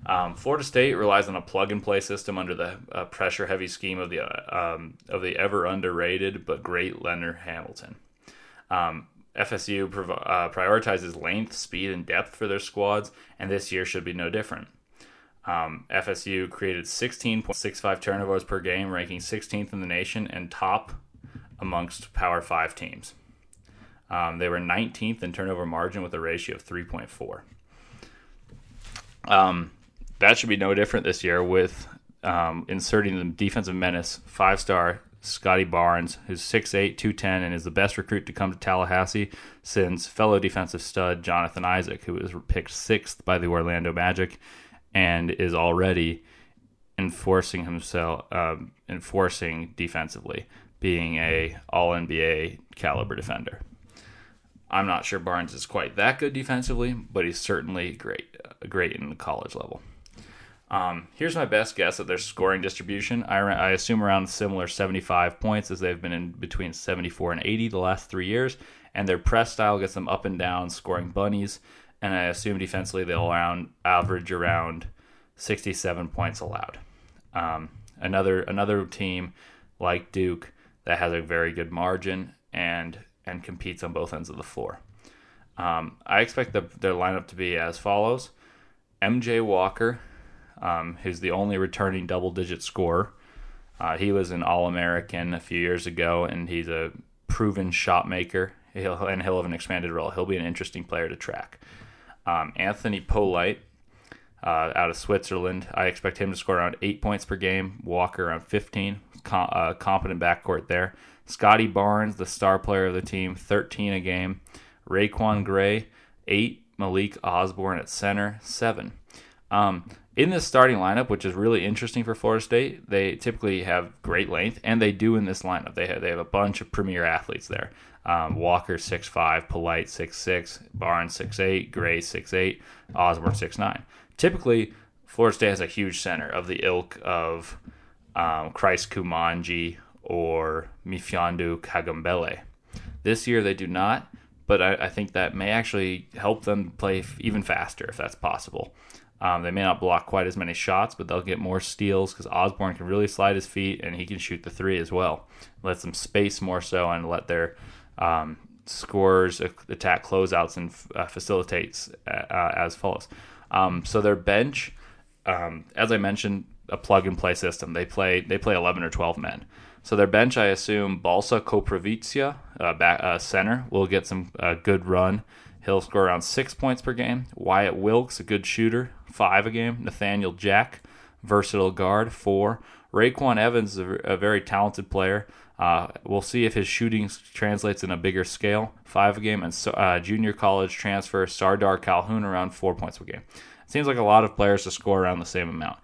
Um, Florida State relies on a plug and play system under the uh, pressure heavy scheme of the uh, um, of the ever underrated but great Leonard Hamilton. Um, FSU uh, prioritizes length, speed, and depth for their squads, and this year should be no different. Um, FSU created 16.65 turnovers per game, ranking 16th in the nation and top amongst Power 5 teams. Um, they were 19th in turnover margin with a ratio of 3.4. Um, that should be no different this year with um, inserting the defensive menace, five star Scottie Barnes, who's 6'8, 210, and is the best recruit to come to Tallahassee since fellow defensive stud Jonathan Isaac, who was picked sixth by the Orlando Magic and is already enforcing himself, um, enforcing defensively, being a All NBA caliber defender. I'm not sure Barnes is quite that good defensively, but he's certainly great, uh, great in the college level. Um, here's my best guess at their scoring distribution. I, I, assume around similar 75 points as they've been in between 74 and 80 the last three years. And their press style gets them up and down, scoring bunnies. And I assume defensively they'll around average around 67 points allowed. Um, another another team like Duke that has a very good margin and and competes on both ends of the floor. Um, I expect the, their lineup to be as follows: MJ Walker um, the only returning double digit scorer. Uh, he was an All American a few years ago, and he's a proven shot maker. He'll, and he'll have an expanded role. He'll be an interesting player to track. Um, Anthony Polite uh, out of Switzerland. I expect him to score around eight points per game. Walker around 15. Com- uh, competent backcourt there. Scottie Barnes, the star player of the team, 13 a game. RaiQuan Gray, 8. Malik Osborne at center, 7. Um, in this starting lineup, which is really interesting for Florida State, they typically have great length, and they do in this lineup. They have, they have a bunch of premier athletes there. Um, Walker 6'5, Polite 6'6, Barnes 6'8, Gray 6'8, Osborne six nine. Typically, Florida State has a huge center of the ilk of um, Christ Koumadje or Mfiondu Kabengele. This year they do not, but I, I, think that may actually help them play f- even faster if that's possible. Um, they may not block quite as many shots, but they'll get more steals because Osborne can really slide his feet and he can shoot the three as well. Lets them space more so and let their um, scorers attack closeouts and uh, facilitates uh, as follows. Um, so their bench, um, as I mentioned, a plug and play system. They play they play 11 or 12 men. So their bench, I assume, Balsa Koprivica, uh, back, uh, center, will get some uh, good run. He'll score around six points per game. Wyatt Wilkes, a good shooter, five a game. Nathaniel Jack, versatile guard, four. RayQuan Evans a, very talented player. Uh, we'll see if his shooting translates in a bigger scale. Five a game, and uh, junior college transfer Sardaar Calhoun around four points per game. It seems like a lot of players to score around the same amount.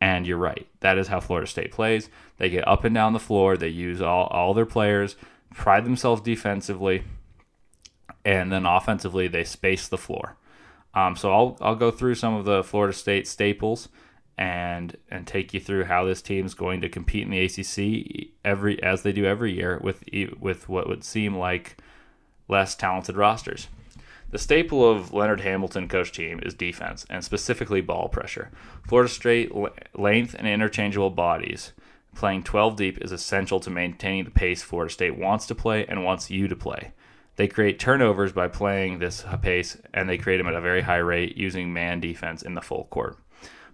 And you're right. That is how Florida State plays. They get up and down the floor. They use all, all their players, pride themselves defensively, and then offensively, they space the floor. Um, so I'll, I'll go through some of the Florida State staples and and take you through how this team is going to compete in the ACC every as they do every year with with what would seem like less talented rosters. The staple of Leonard Hamilton coach team is defense and specifically ball pressure. Florida State length and interchangeable bodies. Playing 12 deep is essential to maintaining the pace Florida State wants to play and wants you to play. They create turnovers by playing this pace, and they create them at a very high rate using man defense in the full court.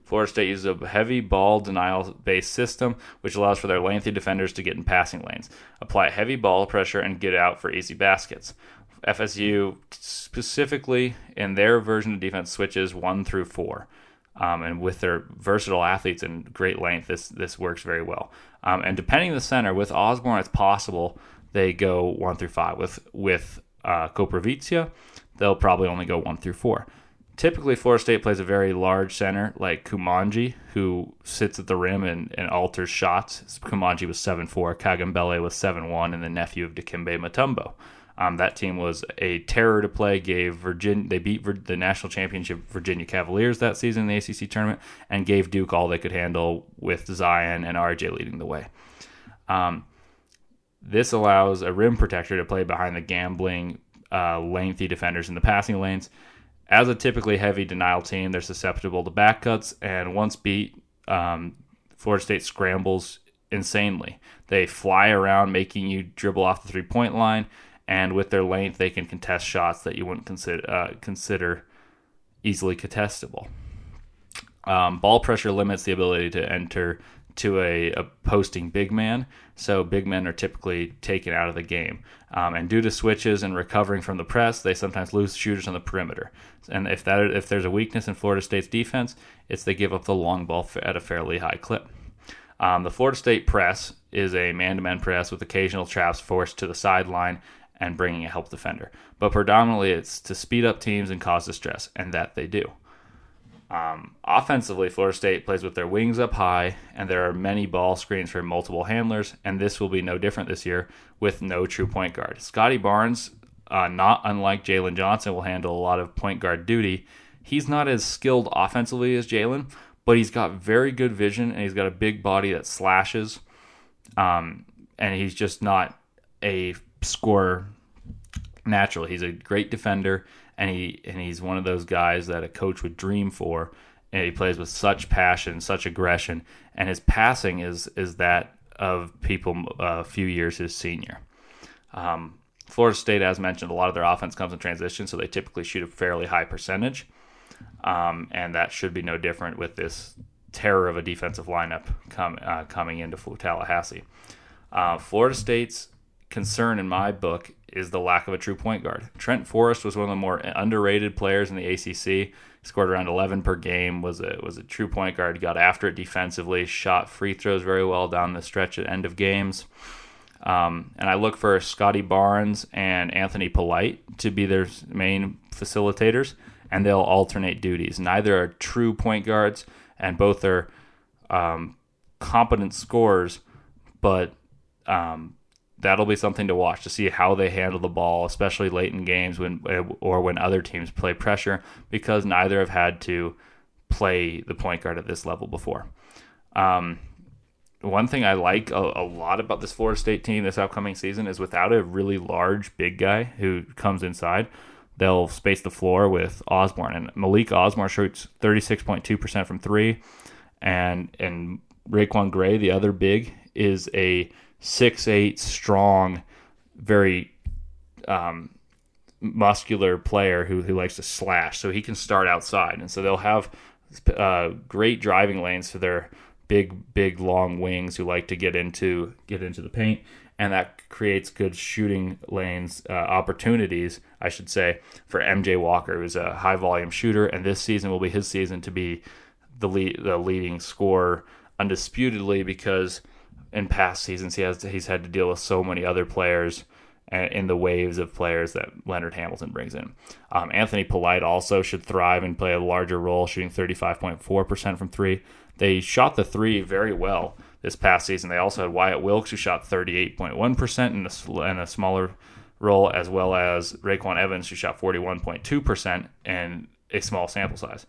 Florida State uses a heavy ball denial based system, which allows for their lengthy defenders to get in passing lanes, apply heavy ball pressure, and get out for easy baskets. FSU, specifically in their version of defense, switches one through four. Um, and with their versatile athletes and great length, this this works very well. Um, and depending on the center, with Osborne, it's possible they go one through five. With with uh, they'll probably only go one through four. Typically, Florida State plays a very large center like Koumadje, who sits at the rim and, and alters shots. Koumadje was 7 4, Kabengele was 7 1, and the nephew of Dikembe Mutombo. Um, that team was a terror to play. Gave Virginia they beat the national championship Virginia Cavaliers that season in the ACC tournament, and gave Duke all they could handle with Zion and RJ leading the way. Um, this allows a rim protector to play behind the gambling, uh, lengthy defenders in the passing lanes. As a typically heavy denial team, they're susceptible to back cuts, and once beat, um, Florida State scrambles insanely. They fly around, making you dribble off the three point line and with their length, they can contest shots that you wouldn't consider uh, consider easily contestable. Um, ball pressure limits the ability to enter to a, a, posting big man, so big men are typically taken out of the game. Um, and due to switches and recovering from the press, they sometimes lose shooters on the perimeter. And if that if there's a weakness in Florida State's defense, it's they give up the long ball at a fairly high clip. Um, the Florida State press is a man-to-man press with occasional traps forced to the sideline and bringing a help defender. But predominantly, it's to speed up teams and cause distress, and that they do. Um, offensively, Florida State plays with their wings up high, and there are many ball screens for multiple handlers, and this will be no different this year with no true point guard. Scottie Barnes, uh, not unlike Jalen Johnson, will handle a lot of point guard duty. He's not as skilled offensively as Jalen, but he's got very good vision, and he's got a big body that slashes, um, and he's just not a scorer naturally. He's a great defender, and he and he's one of those guys that a coach would dream for. And he plays with such passion, such aggression, and his passing is is that of people a few years his senior. Um, Florida State, as mentioned, a lot of their offense comes in transition, so they typically shoot a fairly high percentage, um, and that should be no different with this terror of a defensive lineup uh, coming into Tallahassee. Uh, Florida State's concern in my book is the lack of a true point guard. Trent Forrest was one of the more underrated players in the ACC. Scored around 11 per game. was a was a true point guard. Got after it defensively. Shot free throws very well down the stretch at end of games. Um, and I look for Scottie Barnes and Anthony Polite to be their main facilitators, and they'll alternate duties. Neither are true point guards, and both are um, competent scorers, but um, that'll be something to watch to see how they handle the ball, especially late in games when or when other teams play pressure, because neither have had to play the point guard at this level before. Um, one thing I like a, a, lot about this Florida State team this upcoming season is without a really large big guy who comes inside, they'll space the floor with Osborne and Malik Osborne shoots 36.2% from three, and and RaiQuan Gray, the other big, is a six eight strong, very um, muscular player who who likes to slash, so he can start outside, and so they'll have uh, great driving lanes for their big big long wings who like to get into get into the paint. And that creates good shooting lanes uh, opportunities I should say for MJ Walker who's a high volume shooter. And this season will be his season to be the lead, the leading scorer undisputedly because in past seasons he has he's had to deal with so many other players uh, in the waves of players that Leonard Hamilton brings in. Um, Anthony Polite also should thrive and play a larger role, shooting 35.4% from three. They shot the three very well this past season. They also had Wyatt Wilkes, who shot 38.1% in a, in a smaller role, as well as RayQuan Evans, who shot 41.2% in a small sample size.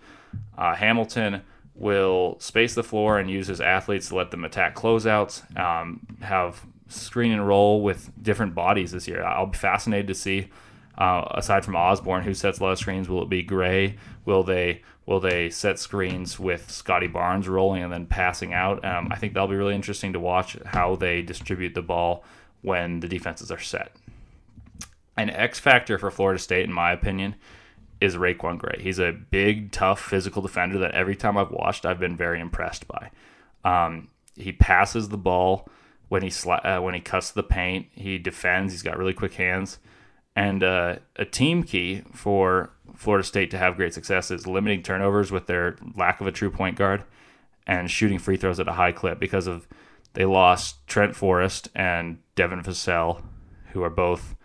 Uh, Hamilton will space the floor and use his athletes to let them attack closeouts, um, have screen and roll with different bodies this year. I'll be fascinated to see, uh, aside from Osborne, who sets a lot of screens. Will it be Gray? Will they will they set screens with Scottie Barnes rolling and then passing out? Um, I think that'll be really interesting to watch how they distribute the ball when the defenses are set. An X factor for Florida State, in my opinion, is RaiQuan Gray. He's a big, tough, physical defender that every time I've watched, I've been very impressed by. Um, he passes the ball when he uh, when he cuts the paint. He defends. He's got really quick hands. And uh, a team key for Florida State to have great success is limiting turnovers with their lack of a true point guard and shooting free throws at a high clip because of they lost Trent Forrest and Devin Vassell, who are both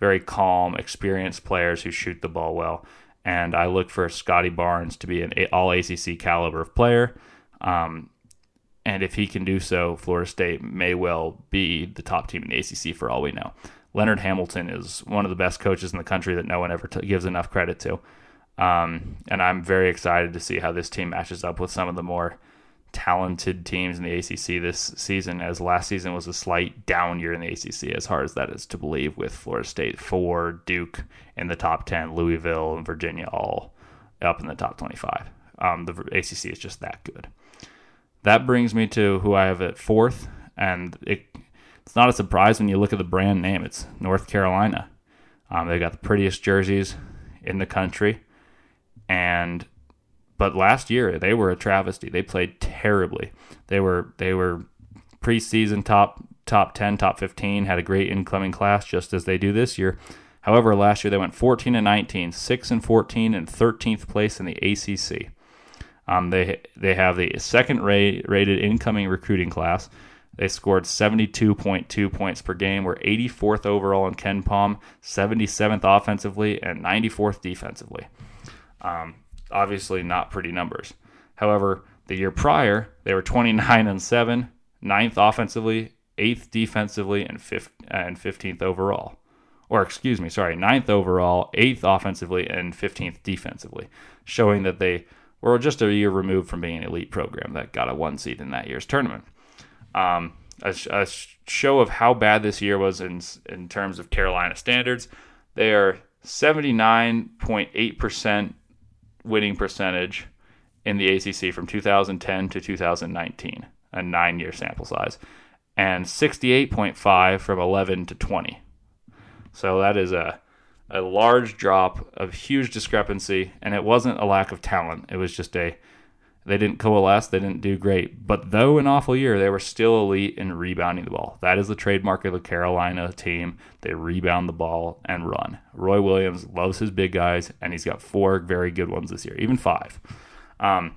very calm, experienced players who shoot the ball well. And I look for Scottie Barnes to be an all ACC caliber of player. Um, and if he can do so, Florida State may well be the top team in the ACC for all we know. Leonard Hamilton is one of the best coaches in the country that no one ever t- gives enough credit to. Um, and I'm very excited to see how this team matches up with some of the more talented teams in the ACC this season, as last season was a slight down year in the ACC, as hard as that is to believe, with Florida State, four, Duke in the top 10, Louisville and Virginia all up in the top 25. Um, the ACC is just that good. That brings me to who I have at fourth, and it, it's not a surprise when you look at the brand name. It's North Carolina. Um, they got the prettiest jerseys in the country, and but last year they were a travesty. They played terribly. They were they were preseason top top 10, top 15, had a great incoming class just as they do this year. However, last year they went 14 and 19, 6 and 14 and 13th place in the ACC. Um, they they have the second rate, rated incoming recruiting class. They scored 72.2 points per game, were 84th overall in KenPom, 77th offensively, and 94th defensively. Um, obviously not pretty numbers. However, the year prior, they were 29 and 7, ninth offensively, eighth defensively, and, fifth, and 15th overall. Or, excuse me, sorry, ninth overall, eighth offensively, and 15th defensively, showing that they were just a year removed from being an elite program that got a one seed in that year's tournament. Um, a, a, show of how bad this year was in, in terms of Carolina standards. They are 79.8% winning percentage in the ACC from 2010 to 2019, a nine year sample size, and 68.5 from 11 to 20. So that is a, a large drop of huge discrepancy, and it wasn't a lack of talent. It was just a they didn't coalesce, they didn't do great. But though an awful year, they were still elite in rebounding the ball. That is the trademark of the Carolina team. They rebound the ball and run. Roy Williams loves his big guys, and he's got four very good ones this year, even five. Um,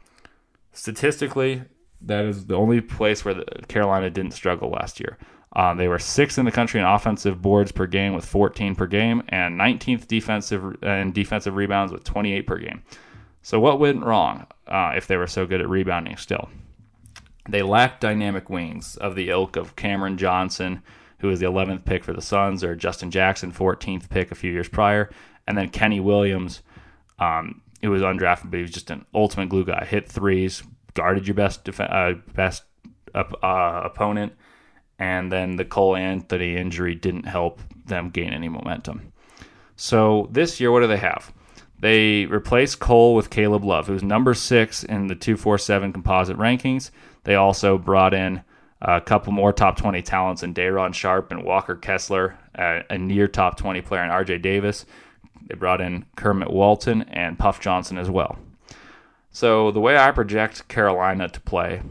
statistically, that is the only place where the Carolina didn't struggle last year. Uh, they were sixth in the country in offensive boards per game with 14 per game, and 19th defensive and defensive rebounds with 28 per game. So what went wrong uh, if they were so good at rebounding still? They lacked dynamic wings of the ilk of Cameron Johnson, who was the 11th pick for the Suns, or Justin Jackson, 14th pick a few years prior, and then Kenny Williams, um, who was undrafted, but he was just an ultimate glue guy. Hit threes, guarded your best def- uh, best uh, opponent, and then the Cole Anthony injury didn't help them gain any momentum. So this year, what do they have? They replaced Cole with Caleb Love, who's number six in the 247 composite rankings. They also brought in a couple more top 20 talents in Day'Ron Sharpe and Walker Kessler, a near top 20 player in RJ Davis. They brought in Kerwin Walton and Puff Johnson as well. So the way I project Carolina to play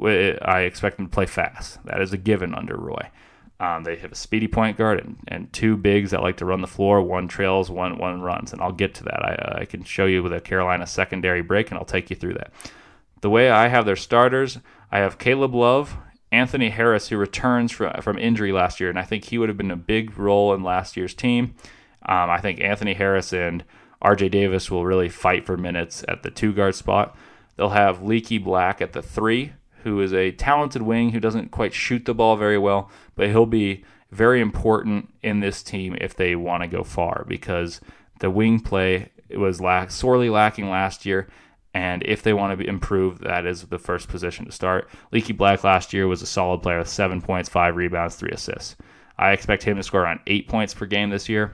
I expect them to play fast. That is a given under Roy. Um, they have a speedy point guard and, and two bigs that like to run the floor. One trails, one one runs, and I'll get to that. I, I can show you with a Carolina secondary break, and I'll take you through that. The way I have their starters, I have Caleb Love, Anthony Harris, who returns from from injury last year, and I think he would have been a big role in last year's team. Um, I think Anthony Harris and R.J. Davis will really fight for minutes at the two guard spot. They'll have Leaky Black at the three, who is a talented wing who doesn't quite shoot the ball very well, but he'll be very important in this team if they want to go far because the wing play was lack, sorely lacking last year. And if they want to improve, that is the first position to start. Leaky Black last year was a solid player with seven points, five rebounds, three assists. I expect him to score around eight points per game this year.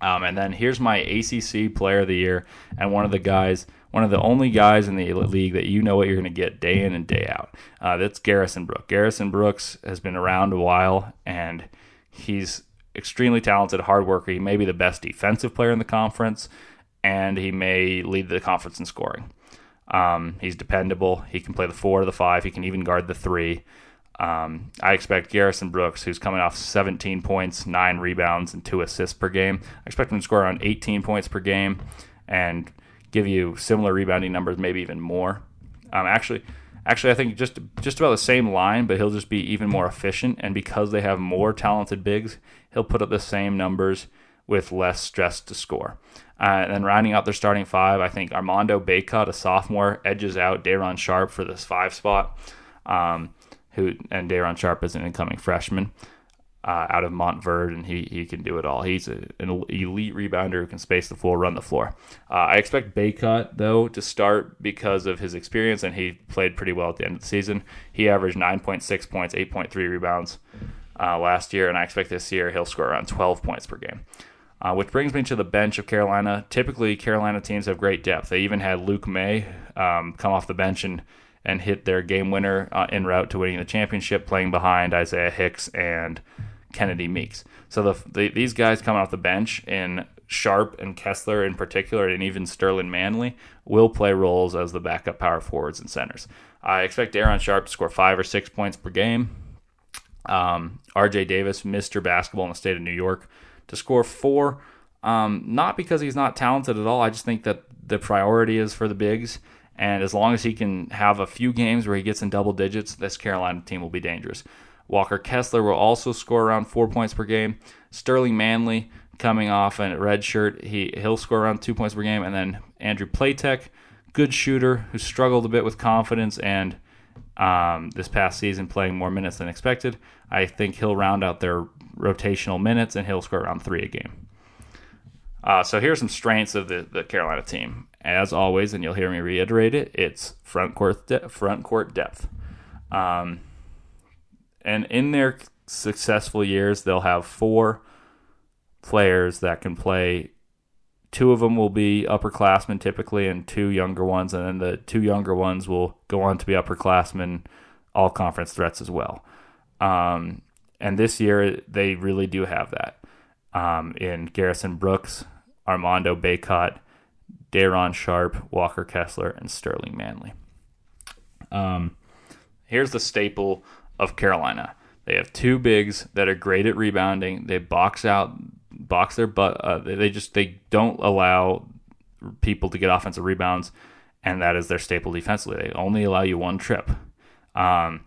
Um, and then here's my ACC Player of the Year and one of the guys one of the only guys in the league that you know what you're going to get day in and day out. Uh, that's Garrison Brooks. Garrison Brooks has been around a while, and he's extremely talented, hard worker. He may be the best defensive player in the conference, and he may lead the conference in scoring. Um, he's dependable. He can play the four or the five. He can even guard the three. Um, I expect Garrison Brooks, who's coming off 17 points, nine rebounds, and two assists per game. I expect him to score around 18 points per game and give you similar rebounding numbers, maybe even more. Um, actually, actually, I think just just about the same line, but he'll just be even more efficient. And because they have more talented bigs, he'll put up the same numbers with less stress to score. Uh, and then rounding out their starting five, I think Armando Bacot, a sophomore, edges out Day'Ron Sharpe for this five spot. Um, who and Day'Ron Sharpe is an incoming freshman uh, out of Montverde, and he, he can do it all. He's a, an elite rebounder who can space the floor, run the floor. Uh, I expect Bacot, though, to start because of his experience, and he played pretty well at the end of the season. He averaged 9.6 points, 8.3 rebounds uh, last year, and I expect this year he'll score around 12 points per game. Uh, which brings me to the bench of Carolina. Typically, Carolina teams have great depth. They even had Luke Maye um, come off the bench and and hit their game winner uh, en route to winning the championship, playing behind Isaiah Hicks and Kennedy Meeks. So the, the, these guys coming off the bench in Sharpe and Kessler in particular, and even Sterling Manley will play roles as the backup power forwards and centers. I expect Aaron Sharp to score five or six points per game. Um, RJ Davis, Mr. Basketball in the state of New York, to score four. Um, not because he's not talented at all. I just think that the priority is for the bigs. And as long as he can have a few games where he gets in double digits, this Carolina team will be dangerous. Walker Kessler will also score around four points per game. Sterling Manley coming off a red shirt, he he'll score around two points per game, and then Andrew Platek, good shooter who struggled a bit with confidence and um, this past season playing more minutes than expected. I think he'll round out their rotational minutes and he'll score around three a game. Uh, so here's some strengths of the, the Carolina team. As always, and you'll hear me reiterate it, it's front court de- front court depth. Um, and in their successful years, they'll have four players that can play. Two of them will be upperclassmen typically, and two younger ones, and then the two younger ones will go on to be upperclassmen, all conference threats as well. Um, and this year, they really do have that. Um, in Garrison Brooks, Armando Bacot, Day'Ron Sharpe, Walker Kessler, and Sterling Manley. Um, here's the staple of Carolina. They have two bigs that are great at rebounding. They box out, box their butt. Uh, they just they don't allow people to get offensive rebounds, and that is their staple defensively. They only allow you one trip. Um,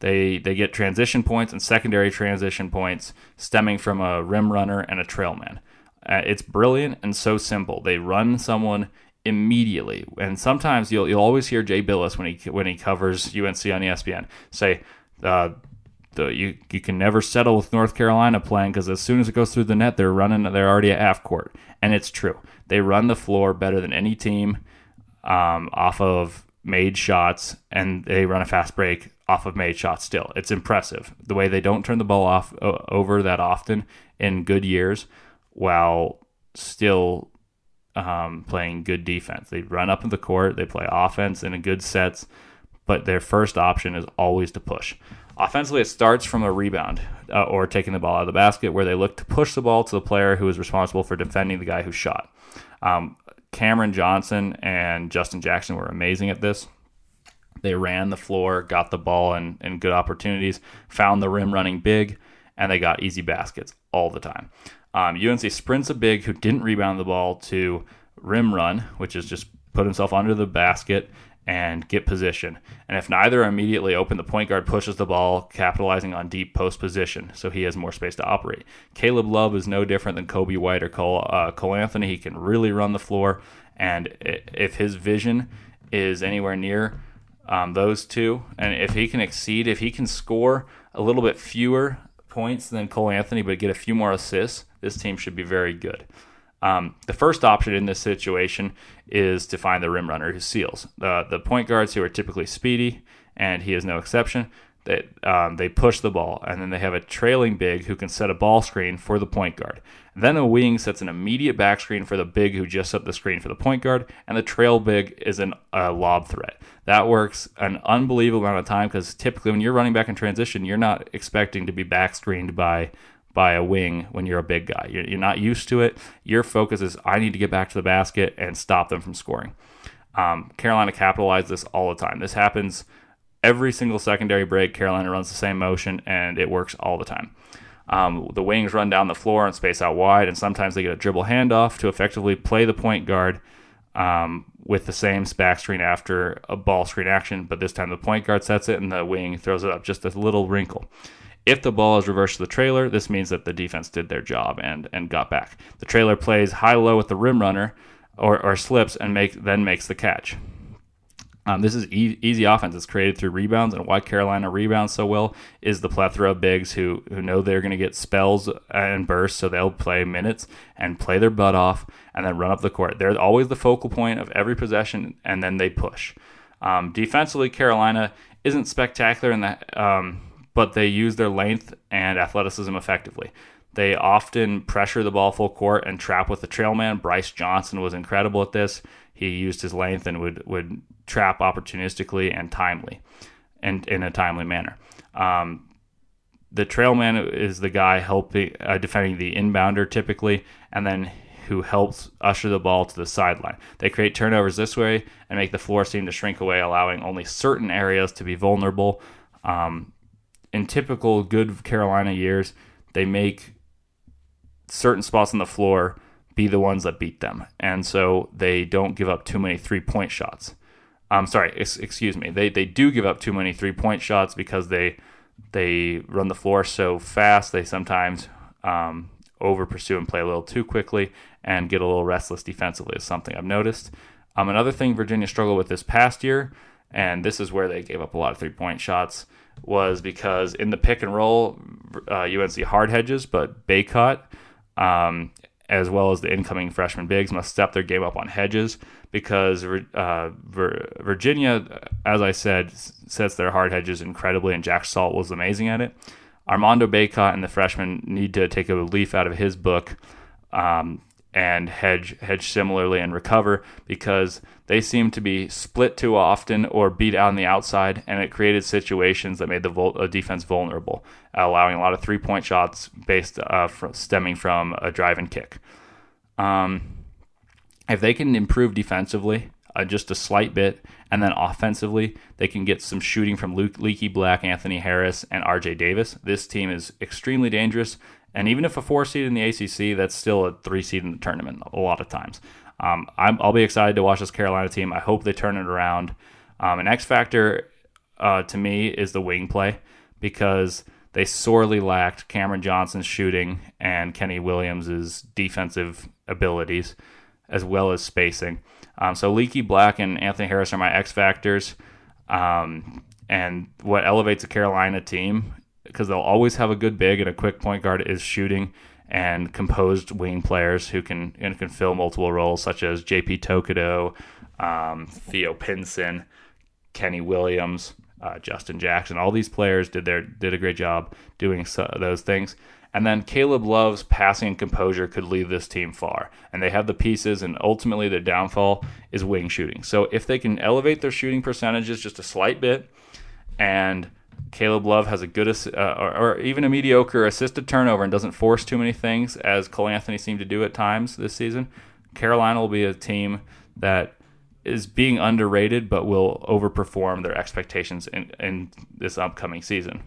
They they get transition points and secondary transition points stemming from a rim runner and a trail man. Uh, it's brilliant and so simple. They run someone immediately, and sometimes you'll you'll always hear Jay Bilas when he when he covers UNC on ESPN say. Uh, the, you you can never settle with North Carolina playing because as soon as it goes through the net, they're running. They're already at half court, and it's true. They run the floor better than any team um, off of made shots, and they run a fast break off of made shots. Still, it's impressive the way they don't turn the ball off uh, over that often in good years, while still um, playing good defense. They run up in the court, they play offense in a good sets, but their first option is always to push. Offensively, it starts from a rebound uh, or taking the ball out of the basket, where they look to push the ball to the player who is responsible for defending the guy who shot. Um, Cameron Johnson and Justin Jackson were amazing at this. They ran the floor, got the ball in, in good opportunities, found the rim running big, and they got easy baskets all the time. Um, UNC sprints a big who didn't rebound the ball to rim run, which is just put himself under the basket and get position. And if neither are immediately open, the point guard pushes the ball, capitalizing on deep post position, so he has more space to operate. Caleb Love is no different than Coby White or Cole, uh, Cole Anthony. He can really run the floor, and if his vision is anywhere near um, those two, and if he can exceed, if he can score a little bit fewer points than Cole Anthony, but get a few more assists, this team should be very good. Um, the first option in this situation is to find the rim runner who seals. The, the point guards who are typically speedy, and he is no exception, that um, they push the ball, and then they have a trailing big who can set a ball screen for the point guard. Then a wing sets an immediate back screen for the big who just set the screen for the point guard, and the trail big is a lob threat. That works an unbelievable amount of time because typically when you're running back in transition, you're not expecting to be back screened by by a wing when you're a big guy. You're, you're, not used to it. Your focus is I need to get back to the basket and stop them from scoring. Um, Carolina capitalized this all the time. This happens every single secondary break. Carolina runs the same motion and it works all the time. Um, the wings run down the floor and space out wide, and sometimes they get a dribble handoff to effectively play the point guard um, with the same back screen after a ball screen action, but this time the point guard sets it and the wing throws it up just a little wrinkle. If the ball is reversed to the trailer, this means that the defense did their job and, and got back. The trailer plays high low with the rim runner or, or slips and make then makes the catch. Um, this is e- easy offense. It's created through rebounds, and why Carolina rebounds so well is the plethora of bigs who who know they're going to get spells and bursts, so they'll play minutes and play their butt off, and then run up the court. They're always the focal point of every possession, and then they push. Um, defensively, Carolina isn't spectacular in that. Um, but they use their length and athleticism effectively. They often pressure the ball full court and trap with the trailman. Brice Johnson was incredible at this. He used his length and would, would trap opportunistically and timely, and in a timely manner. Um, the trailman is the guy helping uh, defending the inbounder typically, and then who helps usher the ball to the sideline. They create turnovers this way and make the floor seem to shrink away, allowing only certain areas to be vulnerable. Um, in typical good Carolina years, they make certain spots on the floor be the ones that beat them. And so they don't give up too many three point shots. I'm sorry, ex- excuse me. They, they do give up too many three point shots because they they run the floor so fast. They sometimes um, over pursue and play a little too quickly and get a little restless defensively, is something I've noticed. Um, another thing Virginia struggled with this past year, and this is where they gave up a lot of three point shots, was because in the pick and roll, uh, UNC hard hedges, but Bacot, um, as well as the incoming freshman bigs, must step their game up on hedges because uh, Virginia, as I said, sets their hard hedges incredibly, and Jack Salt was amazing at it. Armando Bacot and the freshmen need to take a leaf out of his book um, and hedge hedge similarly and recover because they seem to be split too often or beat out on the outside, and it created situations that made the vul- uh, defense vulnerable, allowing a lot of three point shots based uh, from, stemming from a drive and kick. Um, if they can improve defensively uh, just a slight bit, and then offensively they can get some shooting from Luke, Leaky Black, Anthony Harris, and R.J. Davis. This team is extremely dangerous and even if a four seed in the ACC, that's still a three seed in the tournament a lot of times. Um, i will be excited to watch this Carolina team. I hope they turn it around. Um, an X factor uh, to me is the wing play because they sorely lacked Cameron Johnson's shooting and Kenny Williams's defensive abilities as well as spacing. Um, so Leaky Black and Anthony Harris are my X factors. Um, and what elevates a Carolina team, because they'll always have a good big and a quick point guard, is shooting and composed wing players who can and can fill multiple roles, such as J.P. Tokoto, um, Theo Pinson, Kenny Williams, uh, Justin Jackson. All these players did their did a great job doing so, those things. And then Caleb Love's passing and composure could lead this team far. And they have the pieces, and ultimately their downfall is wing shooting. So if they can elevate their shooting percentages just a slight bit, and Caleb Love has a good uh, or, or, even a mediocre assisted turnover and doesn't force too many things, as Cole Anthony seemed to do at times this season, Carolina will be a team that is being underrated but will overperform their expectations in, in this upcoming season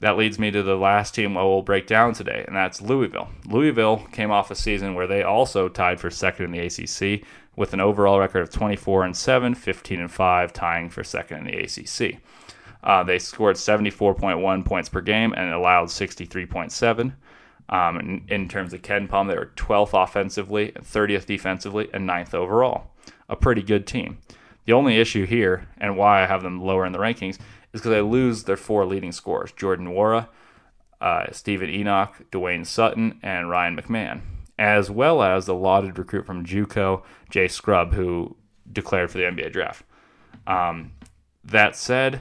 that leads me to the last team I will break down today, and that's Louisville. Louisville came off a season where they also tied for second in the ACC with an overall record of 24 and 7, 15 and 5, tying for second in the ACC. Uh, they scored 74.1 points per game and allowed 63.7. Um, in, in, terms of KenPom, they were 12th offensively, 30th defensively, and 9th overall. A pretty good team. The only issue here, and why I have them lower in the rankings, is because they lose their four leading scorers Jordan Nwora, uh, Steven Enoch, Dwayne Sutton, and Ryan McMahon, as well as the lauded recruit from Juco, Jay Scrubb, who declared for the NBA draft. Um, that said,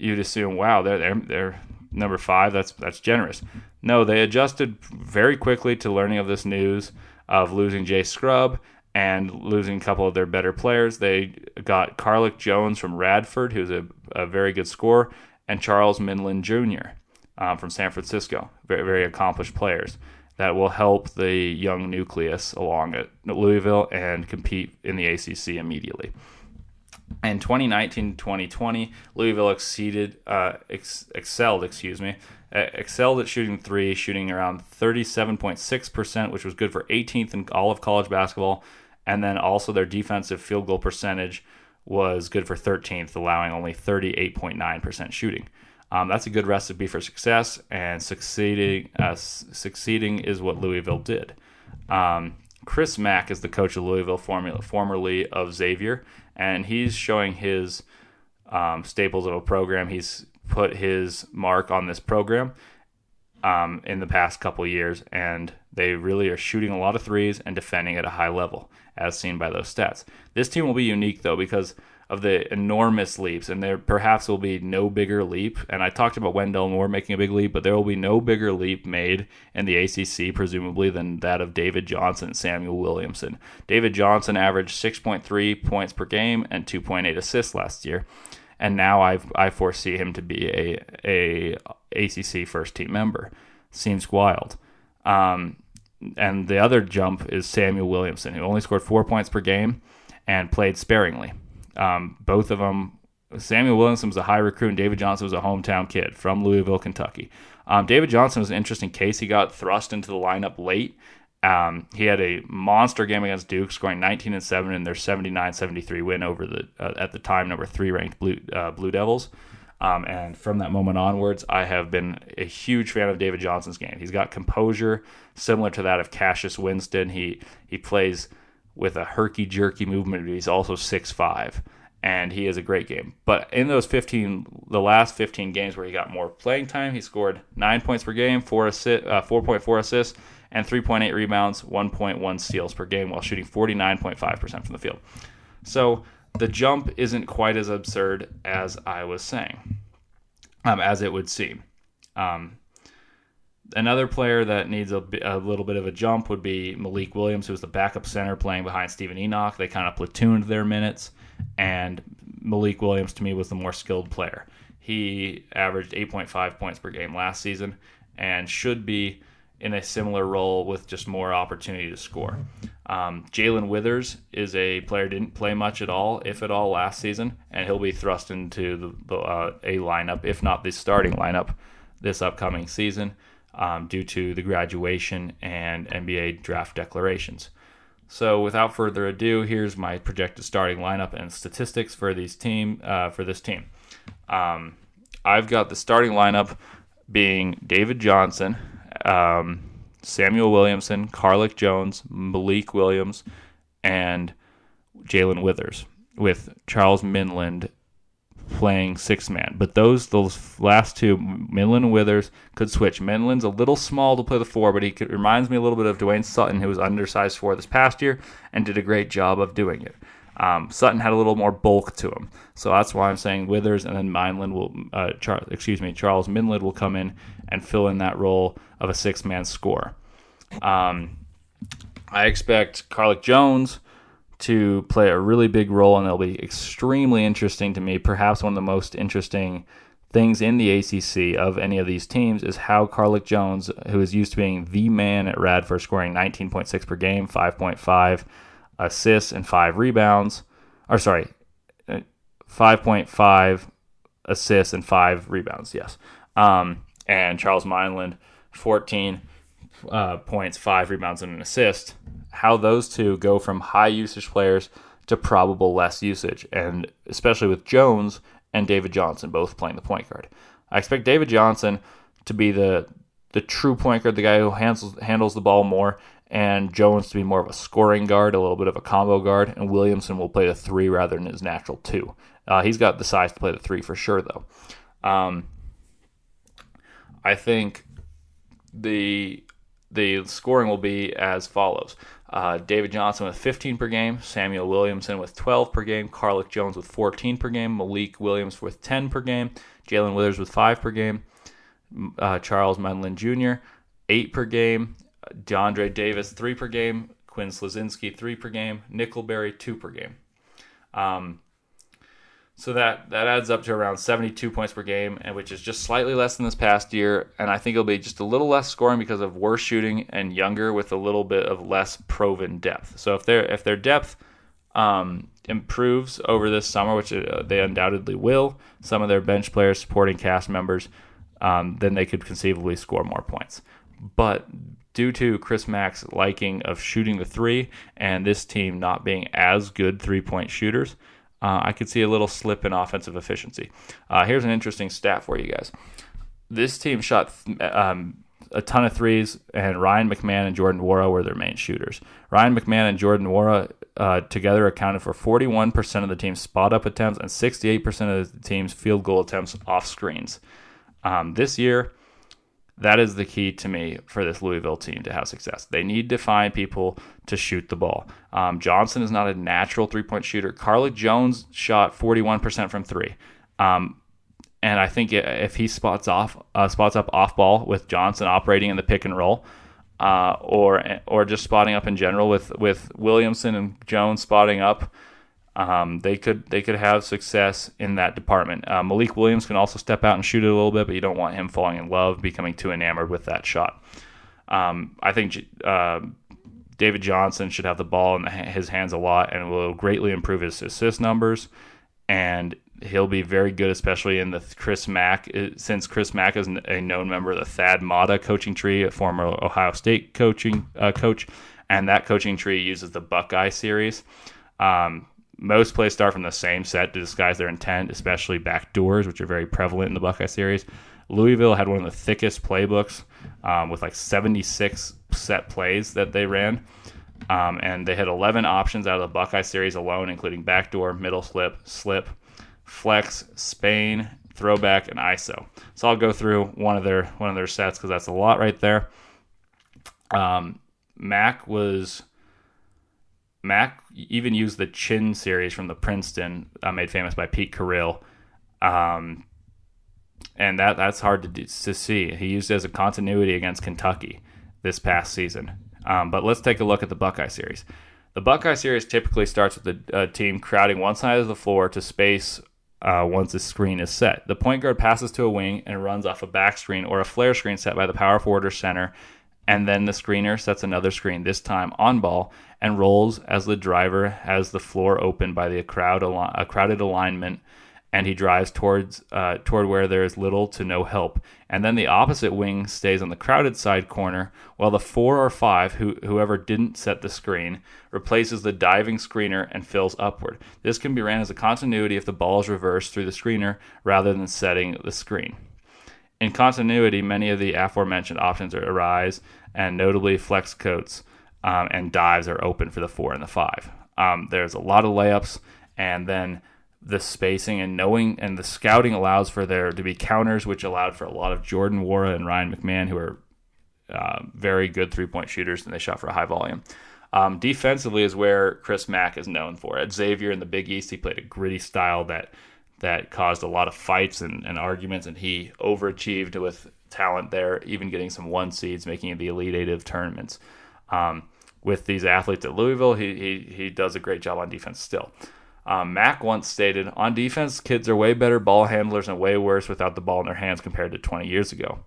you'd assume, wow, they're, they're, they're number five. That's that's generous. No, they adjusted very quickly to learning of this news of losing Jay Scrubb and losing a couple of their better players. They got Carlik Jones from Radford, who's a, a very good scorer, and Charles Minlend Jr. Um, from San Francisco. Very, very accomplished players that will help the young nucleus along at Louisville and compete in the ACC immediately. In 2019-2020, Louisville exceeded, uh, ex- excelled, excuse me, excelled at shooting three, shooting around 37.6%, which was good for 18th in all of college basketball. And then also their defensive field goal percentage was good for 13th, allowing only 38.9% shooting. Um, that's a good recipe for success, and succeeding uh, succeeding is what Louisville did. Um, Chris Mack is the coach of Louisville, formerly of Xavier, and he's showing his um, staples of a program. He's put his mark on this program um, in the past couple years, and they really are shooting a lot of threes and defending at a high level, as seen by those stats. This team will be unique though because of the enormous leaps, and there perhaps will be no bigger leap. And I talked about Wendell Moore making a big leap, but there will be no bigger leap made in the ACC, presumably, than that of David Johnson and Samuell Williamson. David Johnson averaged 6.3 points per game and 2.8 assists last year and now I I foresee him to be a a ACC first team member. Seems wild. Um, and the other jump is Samuell Williamson, who only scored four points per game and played sparingly. Um, both of them, Samuell Williamson was a high recruit, and David Johnson was a hometown kid from Louisville, Kentucky. Um, David Johnson was an interesting case. He got thrust into the lineup late um, he had a monster game against Duke, scoring 19 and 7 in their 79-73 win over the uh, at the time number three ranked Blue uh, Blue Devils. Um, and from that moment onwards, I have been a huge fan of David Johnson's game. He's got composure similar to that of Cassius Winston. He he plays with a herky jerky movement, he's also six five, and he is a great game. But in those 15, the last 15 games where he got more playing time, he scored nine points per game, four assist, uh, 4.4 assists and 3.8 rebounds, 1.1 steals per game while shooting 49.5% from the field. So the jump isn't quite as absurd as I was saying, um, as it would seem. Um, another player that needs a, a, little bit of a jump would be Malik Williams, who was the backup center playing behind Steven Enoch. They kind of platooned their minutes, and Malik Williams to me was the more skilled player. He averaged 8.5 points per game last season and should be in a similar role with just more opportunity to score. Um, Jae'Lyn Withers is a player didn't play much at all, if at all, last season, and he'll be thrust into the, the uh, a lineup, if not the starting lineup, this upcoming season um, due to the graduation and NBA draft declarations. So without further ado, here's my projected starting lineup and statistics for these team uh, for this team. Um, I've got the starting lineup being David Johnson, um, Samuell Williamson, Carlik Jones, Malik Williams, and Jae'Lyn Withers, with Charles Minlend playing six man. But those those last two, Minlend and Withers, could switch. Minlend's a little small to play the four, but he could, reminds me a little bit of Dwayne Sutton, who was undersized for this past year and did a great job of doing it. Um, Sutton had a little more bulk to him, so that's why I'm saying Withers and then Minlend will, uh, Char- excuse me, Charles Minlend will come in and fill in that role of a six man score. Um, I expect Carlik Jones to play a really big role, and it'll be extremely interesting to me. Perhaps one of the most interesting things in the ACC of any of these teams is how Carlik Jones, who is used to being the man at Radford, scoring 19.6 per game, 5.5 assists, and five rebounds, or sorry, uh, 5.5 assists and five rebounds, yes. Um, and Charles Minlend, 14 uh, points, five rebounds, and an assist how those two go from high usage players to probable less usage, and especially with Jones and David Johnson both playing the point guard. I expect David Johnson to be the the true point guard, the guy who handles handles the ball more, and Jones to be more of a scoring guard, a little bit of a combo guard, and Williamson will play the three rather than his natural two. Uh, he's got the size to play the three for sure, though. Um, I think the the scoring will be as follows. Uh, David Johnson with 15 per game, Samuell Williamson with 12 per game, Carlik Jones with 14 per game, Malik Williams with 10 per game, Jae'Lyn Withers with 5 per game, uh, Charles Minlend Jr. 8 per game, DeAndre Davis 3 per game, Quinn Slazinski 3 per game, Nickelberry 2 per game. Um, so that that adds up to around 72 points per game, and which is just slightly less than this past year. And I think it'll be just a little less scoring because of worse shooting and younger with a little bit of less proven depth. So if their if their depth um, improves over this summer, which uh, they undoubtedly will, some of their bench players, supporting cast members, um, then they could conceivably score more points. But due to Chris Mack's liking of shooting the three and this team not being as good three point shooters uh, I could see a little slip in offensive efficiency. Uh, here's an interesting stat for you guys. This team shot um, a ton of threes, and Ryan McMahon and Jordan Nwora were their main shooters. Ryan McMahon and Jordan Nwora uh, together accounted for 41% of the team's spot up attempts and 68% of the team's field goal attempts off screens. Um, this year, that is the key to me for this Louisville team to have success. They need to find people to shoot the ball. Um, Johnson is not a natural three point shooter. Carlik Jones shot 41% from three. Um, and I think if he spots off, uh, spots up off ball with Johnson operating in the pick and roll, uh, or or just spotting up in general with with Williamson and Jones spotting up, um, they could they could have success in that department. Uh, Malik Williams can also step out and shoot it a little bit, but you don't want him falling in love, becoming too enamored with that shot. Um, I think uh, David Johnson should have the ball in his hands a lot, and will greatly improve his assist numbers. And he'll be very good, especially in the Chris Mack, uh, since Chris Mack is a known member of the Thad Matta coaching tree, a former Ohio State coaching uh, coach, and that coaching tree uses the Buckeye series. Um, most plays start from the same set to disguise their intent, especially back doors, which are very prevalent in the Buckeye series. Louisville had one of the thickest playbooks um, with like 76 set plays that they ran. Um, and they had 11 options out of the Buckeye series alone, including backdoor, middle slip, slip, flex, Spain, throwback, and ISO. So I'll go through one of their one of their sets because that's a lot right there. Um, Mack was Mack even used the Chin series from the Princeton, uh, made famous by Pete Carril. Um, and that that's hard to do, to see. He used it as a continuity against Kentucky this past season. Um, but let's take a look at the Buckeye series. The Buckeye series typically starts with the uh, team crowding one side of the floor to space uh, once the screen is set. The point guard passes to a wing and runs off a back screen or a flare screen set by the power forward or center, and then the screener sets another screen, this time on ball, and rolls as the driver has the floor open by the crowd a crowded alignment and he drives towards uh, toward where there is little to no help. And then the opposite wing stays on the crowded side corner, while the four or five, who, whoever didn't set the screen, replaces the diving screener and fills upward. This can be ran as a continuity if the ball is reversed through the screener rather than setting the screen. In continuity, many of the aforementioned options arise, and notably flex cuts um, and dives are open for the four and the five. Um, there's a lot of layups, and then the spacing and knowing and the scouting allows for there to be counters, which allowed for a lot of Jordan Nwora and Ryan McMahon, who are uh, very good three point shooters, and they shot for a high volume. Um, defensively is where Chris Mack is known for. At Xavier in the Big East, he played a gritty style that that caused a lot of fights and, and arguments, and he overachieved with talent there, even getting some one seeds, making it the Elite Eight of tournaments. Um, with these athletes at Louisville, he, he he does a great job on defense still. Um, Mack once stated, "On defense, kids are way better ball handlers and way worse without the ball in their hands compared to 20 years ago."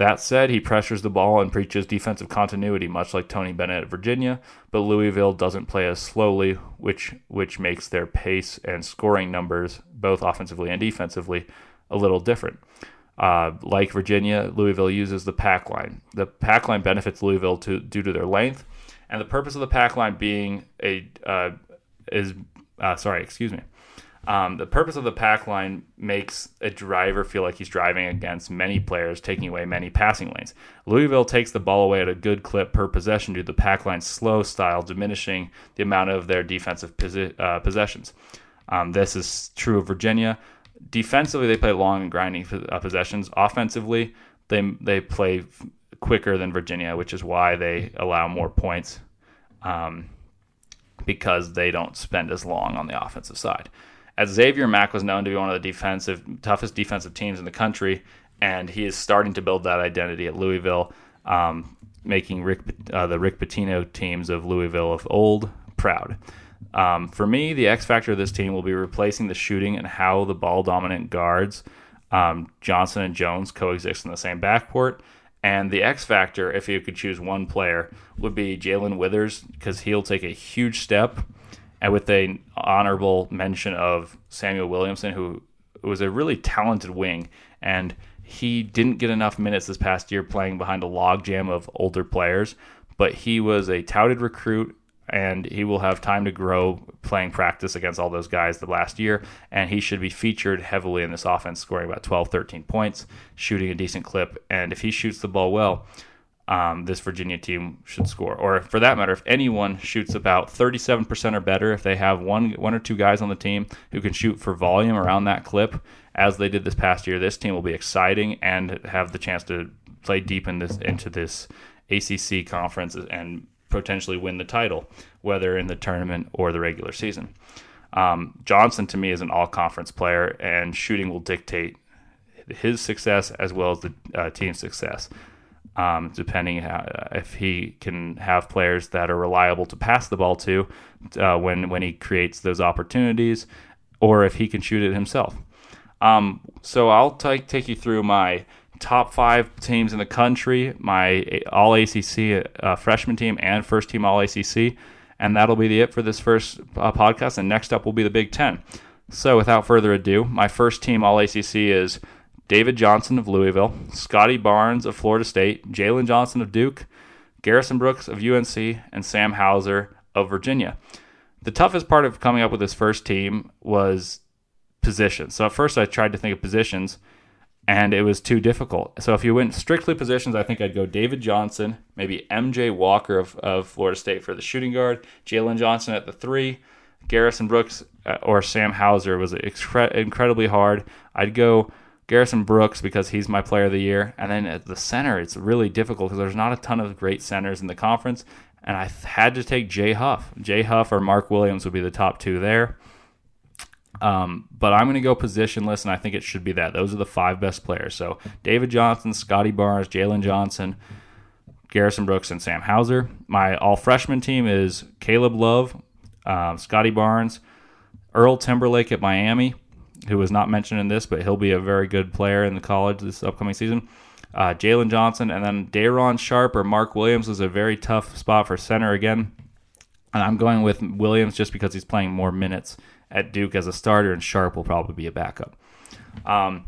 That said, he pressures the ball and preaches defensive continuity, much like Tony Bennett at Virginia. But Louisville doesn't play as slowly, which which makes their pace and scoring numbers, both offensively and defensively, a little different. Uh, like Virginia, Louisville uses the pack line. The pack line benefits Louisville to, due to their length, and the purpose of the pack line being a uh, is uh, sorry, excuse me. Um, the purpose of the pack line makes a driver feel like he's driving against many players, taking away many passing lanes. Louisville takes the ball away at a good clip per possession due to the pack line's slow style, diminishing the amount of their defensive posi- uh, possessions. Um, this is true of Virginia. Defensively, they play long and grinding uh, possessions. Offensively, they they play quicker than Virginia, which is why they allow more points. Um, because they don't spend as long on the offensive side. As Xavier Mack was known to be one of the defensive toughest defensive teams in the country, and he is starting to build that identity at Louisville, um, making Rick, uh, the Rick Pitino teams of Louisville of old proud. Um, for me, the X factor of this team will be replacing the shooting and how the ball dominant guards um, Johnson and Jones coexist in the same backcourt and the X factor, if you could choose one player, would be Jae'Lyn Withers because he'll take a huge step, and with a honorable mention of Samuell Williamson, who was a really talented wing, and he didn't get enough minutes this past year playing behind a logjam of older players, but he was a touted recruit and he will have time to grow playing practice against all those guys the last year. And he should be featured heavily in this offense, scoring about 12, 13 points, shooting a decent clip. And if he shoots the ball well, um, this Virginia team should score. Or for that matter, if anyone shoots about 37% or better, if they have one one or two guys on the team who can shoot for volume around that clip, as they did this past year, this team will be exciting and have the chance to play deep in this into this ACC conference and potentially win the title, whether in the tournament or the regular season. Um, Johnson to me is an all conference player, and shooting will dictate his success as well as the uh, team's success. Um, depending how, if he can have players that are reliable to pass the ball to uh, when when he creates those opportunities, or if he can shoot it himself. Um, so I'll t- take you through my top five teams in the country, my All ACC uh, freshman team, and first team All ACC. And that'll be the it for this first uh, podcast. And next up will be the Big Ten. So without further ado, my first team All ACC is David Johnson of Louisville, Scottie Barnes of Florida State, Jalen Johnson of Duke, Garrison Brooks of UNC, and Sam Hauser of Virginia. The toughest part of coming up with this first team was positions. So at first I tried to think of positions and it was too difficult. So if you went strictly positions, I think I'd go David Johnson, maybe MJ Walker of, of Florida State for the shooting guard, Jalen Johnson at the three, Garrison Brooks uh, or Sam Hauser was excre- incredibly hard. I'd go Garrison Brooks because he's my player of the year, and then at the center, it's really difficult because there's not a ton of great centers in the conference, and I had to take Jay Huff. Jay Huff or Mark Williams would be the top two there. Um, but I'm going to go positionless, and I think it should be that. Those are the five best players. So David Johnson, Scottie Barnes, Jalen Johnson, Garrison Brooks, and Sam Hauser. My all freshman team is Caleb Love, um, Scottie Barnes, Earl Timberlake at Miami, who was not mentioned in this, but he'll be a very good player in the college this upcoming season. Uh, Jalen Johnson, and then Day'Ron Sharpe or Mark Williams is a very tough spot for center again. And I'm going with Williams just because he's playing more minutes at Duke as a starter, and Sharpe will probably be a backup. Um,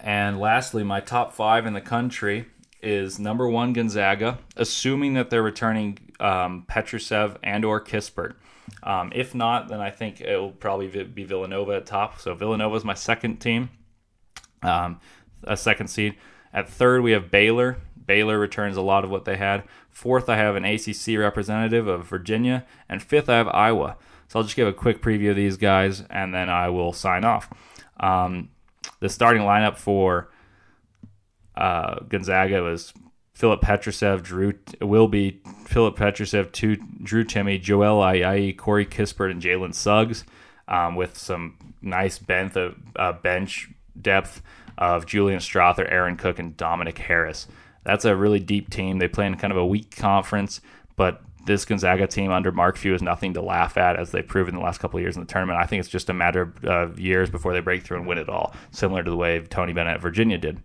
and lastly, my top five in the country is number one Gonzaga, assuming that they're returning um, Petrusev and or Kispert. Um, if not, then I think it will probably be Villanova at top. So Villanova is my second team, um, a second seed. At third, we have Baylor. Baylor returns a lot of what they had. Fourth, I have an ACC representative of Virginia, and fifth, I have Iowa. So I'll just give a quick preview of these guys, and then I will sign off. Um, the starting lineup for uh, Gonzaga was Filip Petrusev, Drew will be Filip Petrusev, two, Drew Timme, Joel Ayayi, Corey Kispert, and Jalen Suggs, um, with some nice bench, uh, bench depth of Julian Strawther, Aaron Cook, and Dominic Harris. That's a really deep team. They play in kind of a weak conference, but this Gonzaga team under Mark Few is nothing to laugh at, as they've proven the last couple of years in the tournament. I think it's just a matter of years before they break through and win it all, similar to the way Tony Bennett at Virginia did.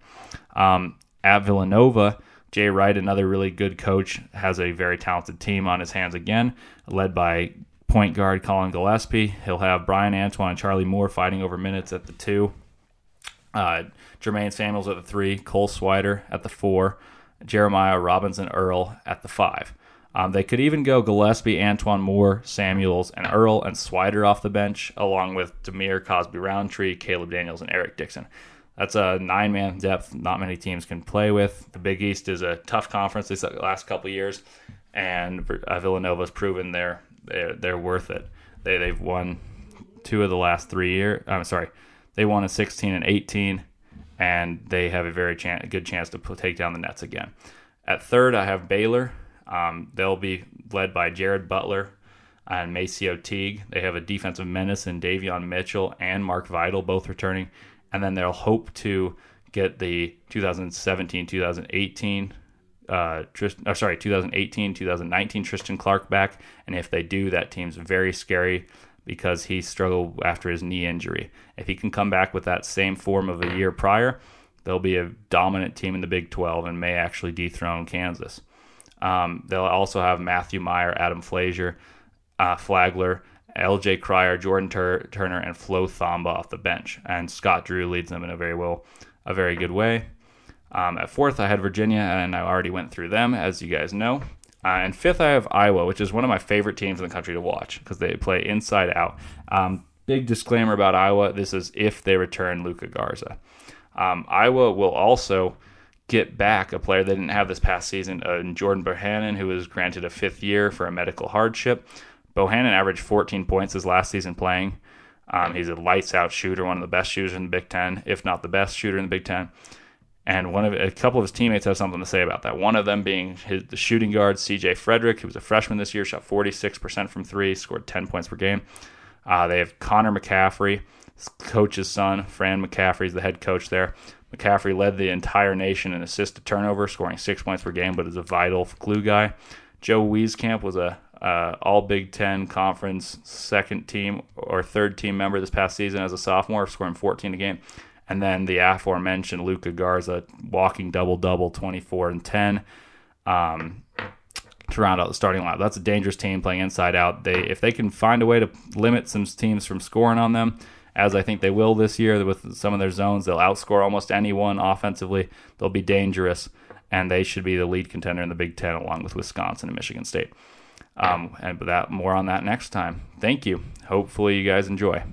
Um, at Villanova, Jay Wright, another really good coach, has a very talented team on his hands again, led by point guard Collin Gillespie. He'll have Bryan Antoine and Charlie Moore fighting over minutes at the two. Uh, Jermaine Samuels at the three, Cole Swider at the four, Jeremiah Robinson Earl at the five. Um, they could even go Gillespie, Antoine Moore, Samuels, and Earl and Swider off the bench, along with Dhamir Cosby Roundtree, Caleb Daniels, and Eric Dixon. That's a nine man depth not many teams can play with. The Big East is a tough conference these last couple years, and uh, Villanova's proven they're, they're, they're worth it. They, they've won two of the last three years. I'm sorry, they won a 16 and 18, and they have a very chan- good chance to take down the Nets again. At third, I have Baylor. Um, they'll be led by Jared Butler and MaCio Teague. They have a defensive menace in Davion Mitchell and Mark Vital both returning. And then they'll hope to get the 2017 2018 uh, Trist- oh, sorry 2018 2019 Tristan Clark back. And if they do that team's very scary because he struggled after his knee injury. If he can come back with that same form of a year prior they'll be a dominant team in the Big 12 and may actually dethrone Kansas um, they'll also have Matthew Mayer, Adam Flagler uh, Flagler LJ Cryer, Jordan Tur- Turner, and Flo Thamba off the bench. And Scott Drew leads them in a very well, a very good way. Um, at fourth, I had Virginia, and I already went through them, as you guys know. Uh, and fifth, I have Iowa, which is one of my favorite teams in the country to watch because they play inside out. Um, big disclaimer about Iowa: this is if they return Luka Garza. Um, Iowa will also get back a player they didn't have this past season, uh, Jordan Bohannon, who was granted a fifth year for a medical hardship. Bohannon averaged 14 points his last season playing. Um, he's a lights out shooter, one of the best shooters in the Big Ten, if not the best shooter in the Big Ten. And one of a couple of his teammates have something to say about that. One of them being his, the shooting guard C.J. Fredrick, who was a freshman this year, shot 46% from three, scored 10 points per game. Uh, they have Connor McCaffery, coach's son. Fran McCaffery is the head coach there. McCaffery led the entire nation in assist to turnover, scoring six points per game, but is a vital glue guy. Joe Wieskamp was a uh, all Big Ten conference second team or third team member this past season as a sophomore, scoring 14 a game. And then the aforementioned Luka Garza walking double double, 24 and 10. Um, to round out the starting lineup. That's a dangerous team playing inside out. They if they can find a way to limit some teams from scoring on them, as I think they will this year with some of their zones, they'll outscore almost anyone offensively. They'll be dangerous, and they should be the lead contender in the Big Ten along with Wisconsin and Michigan State. Um, and that more on that next time. Thank you. Hopefully you guys enjoy.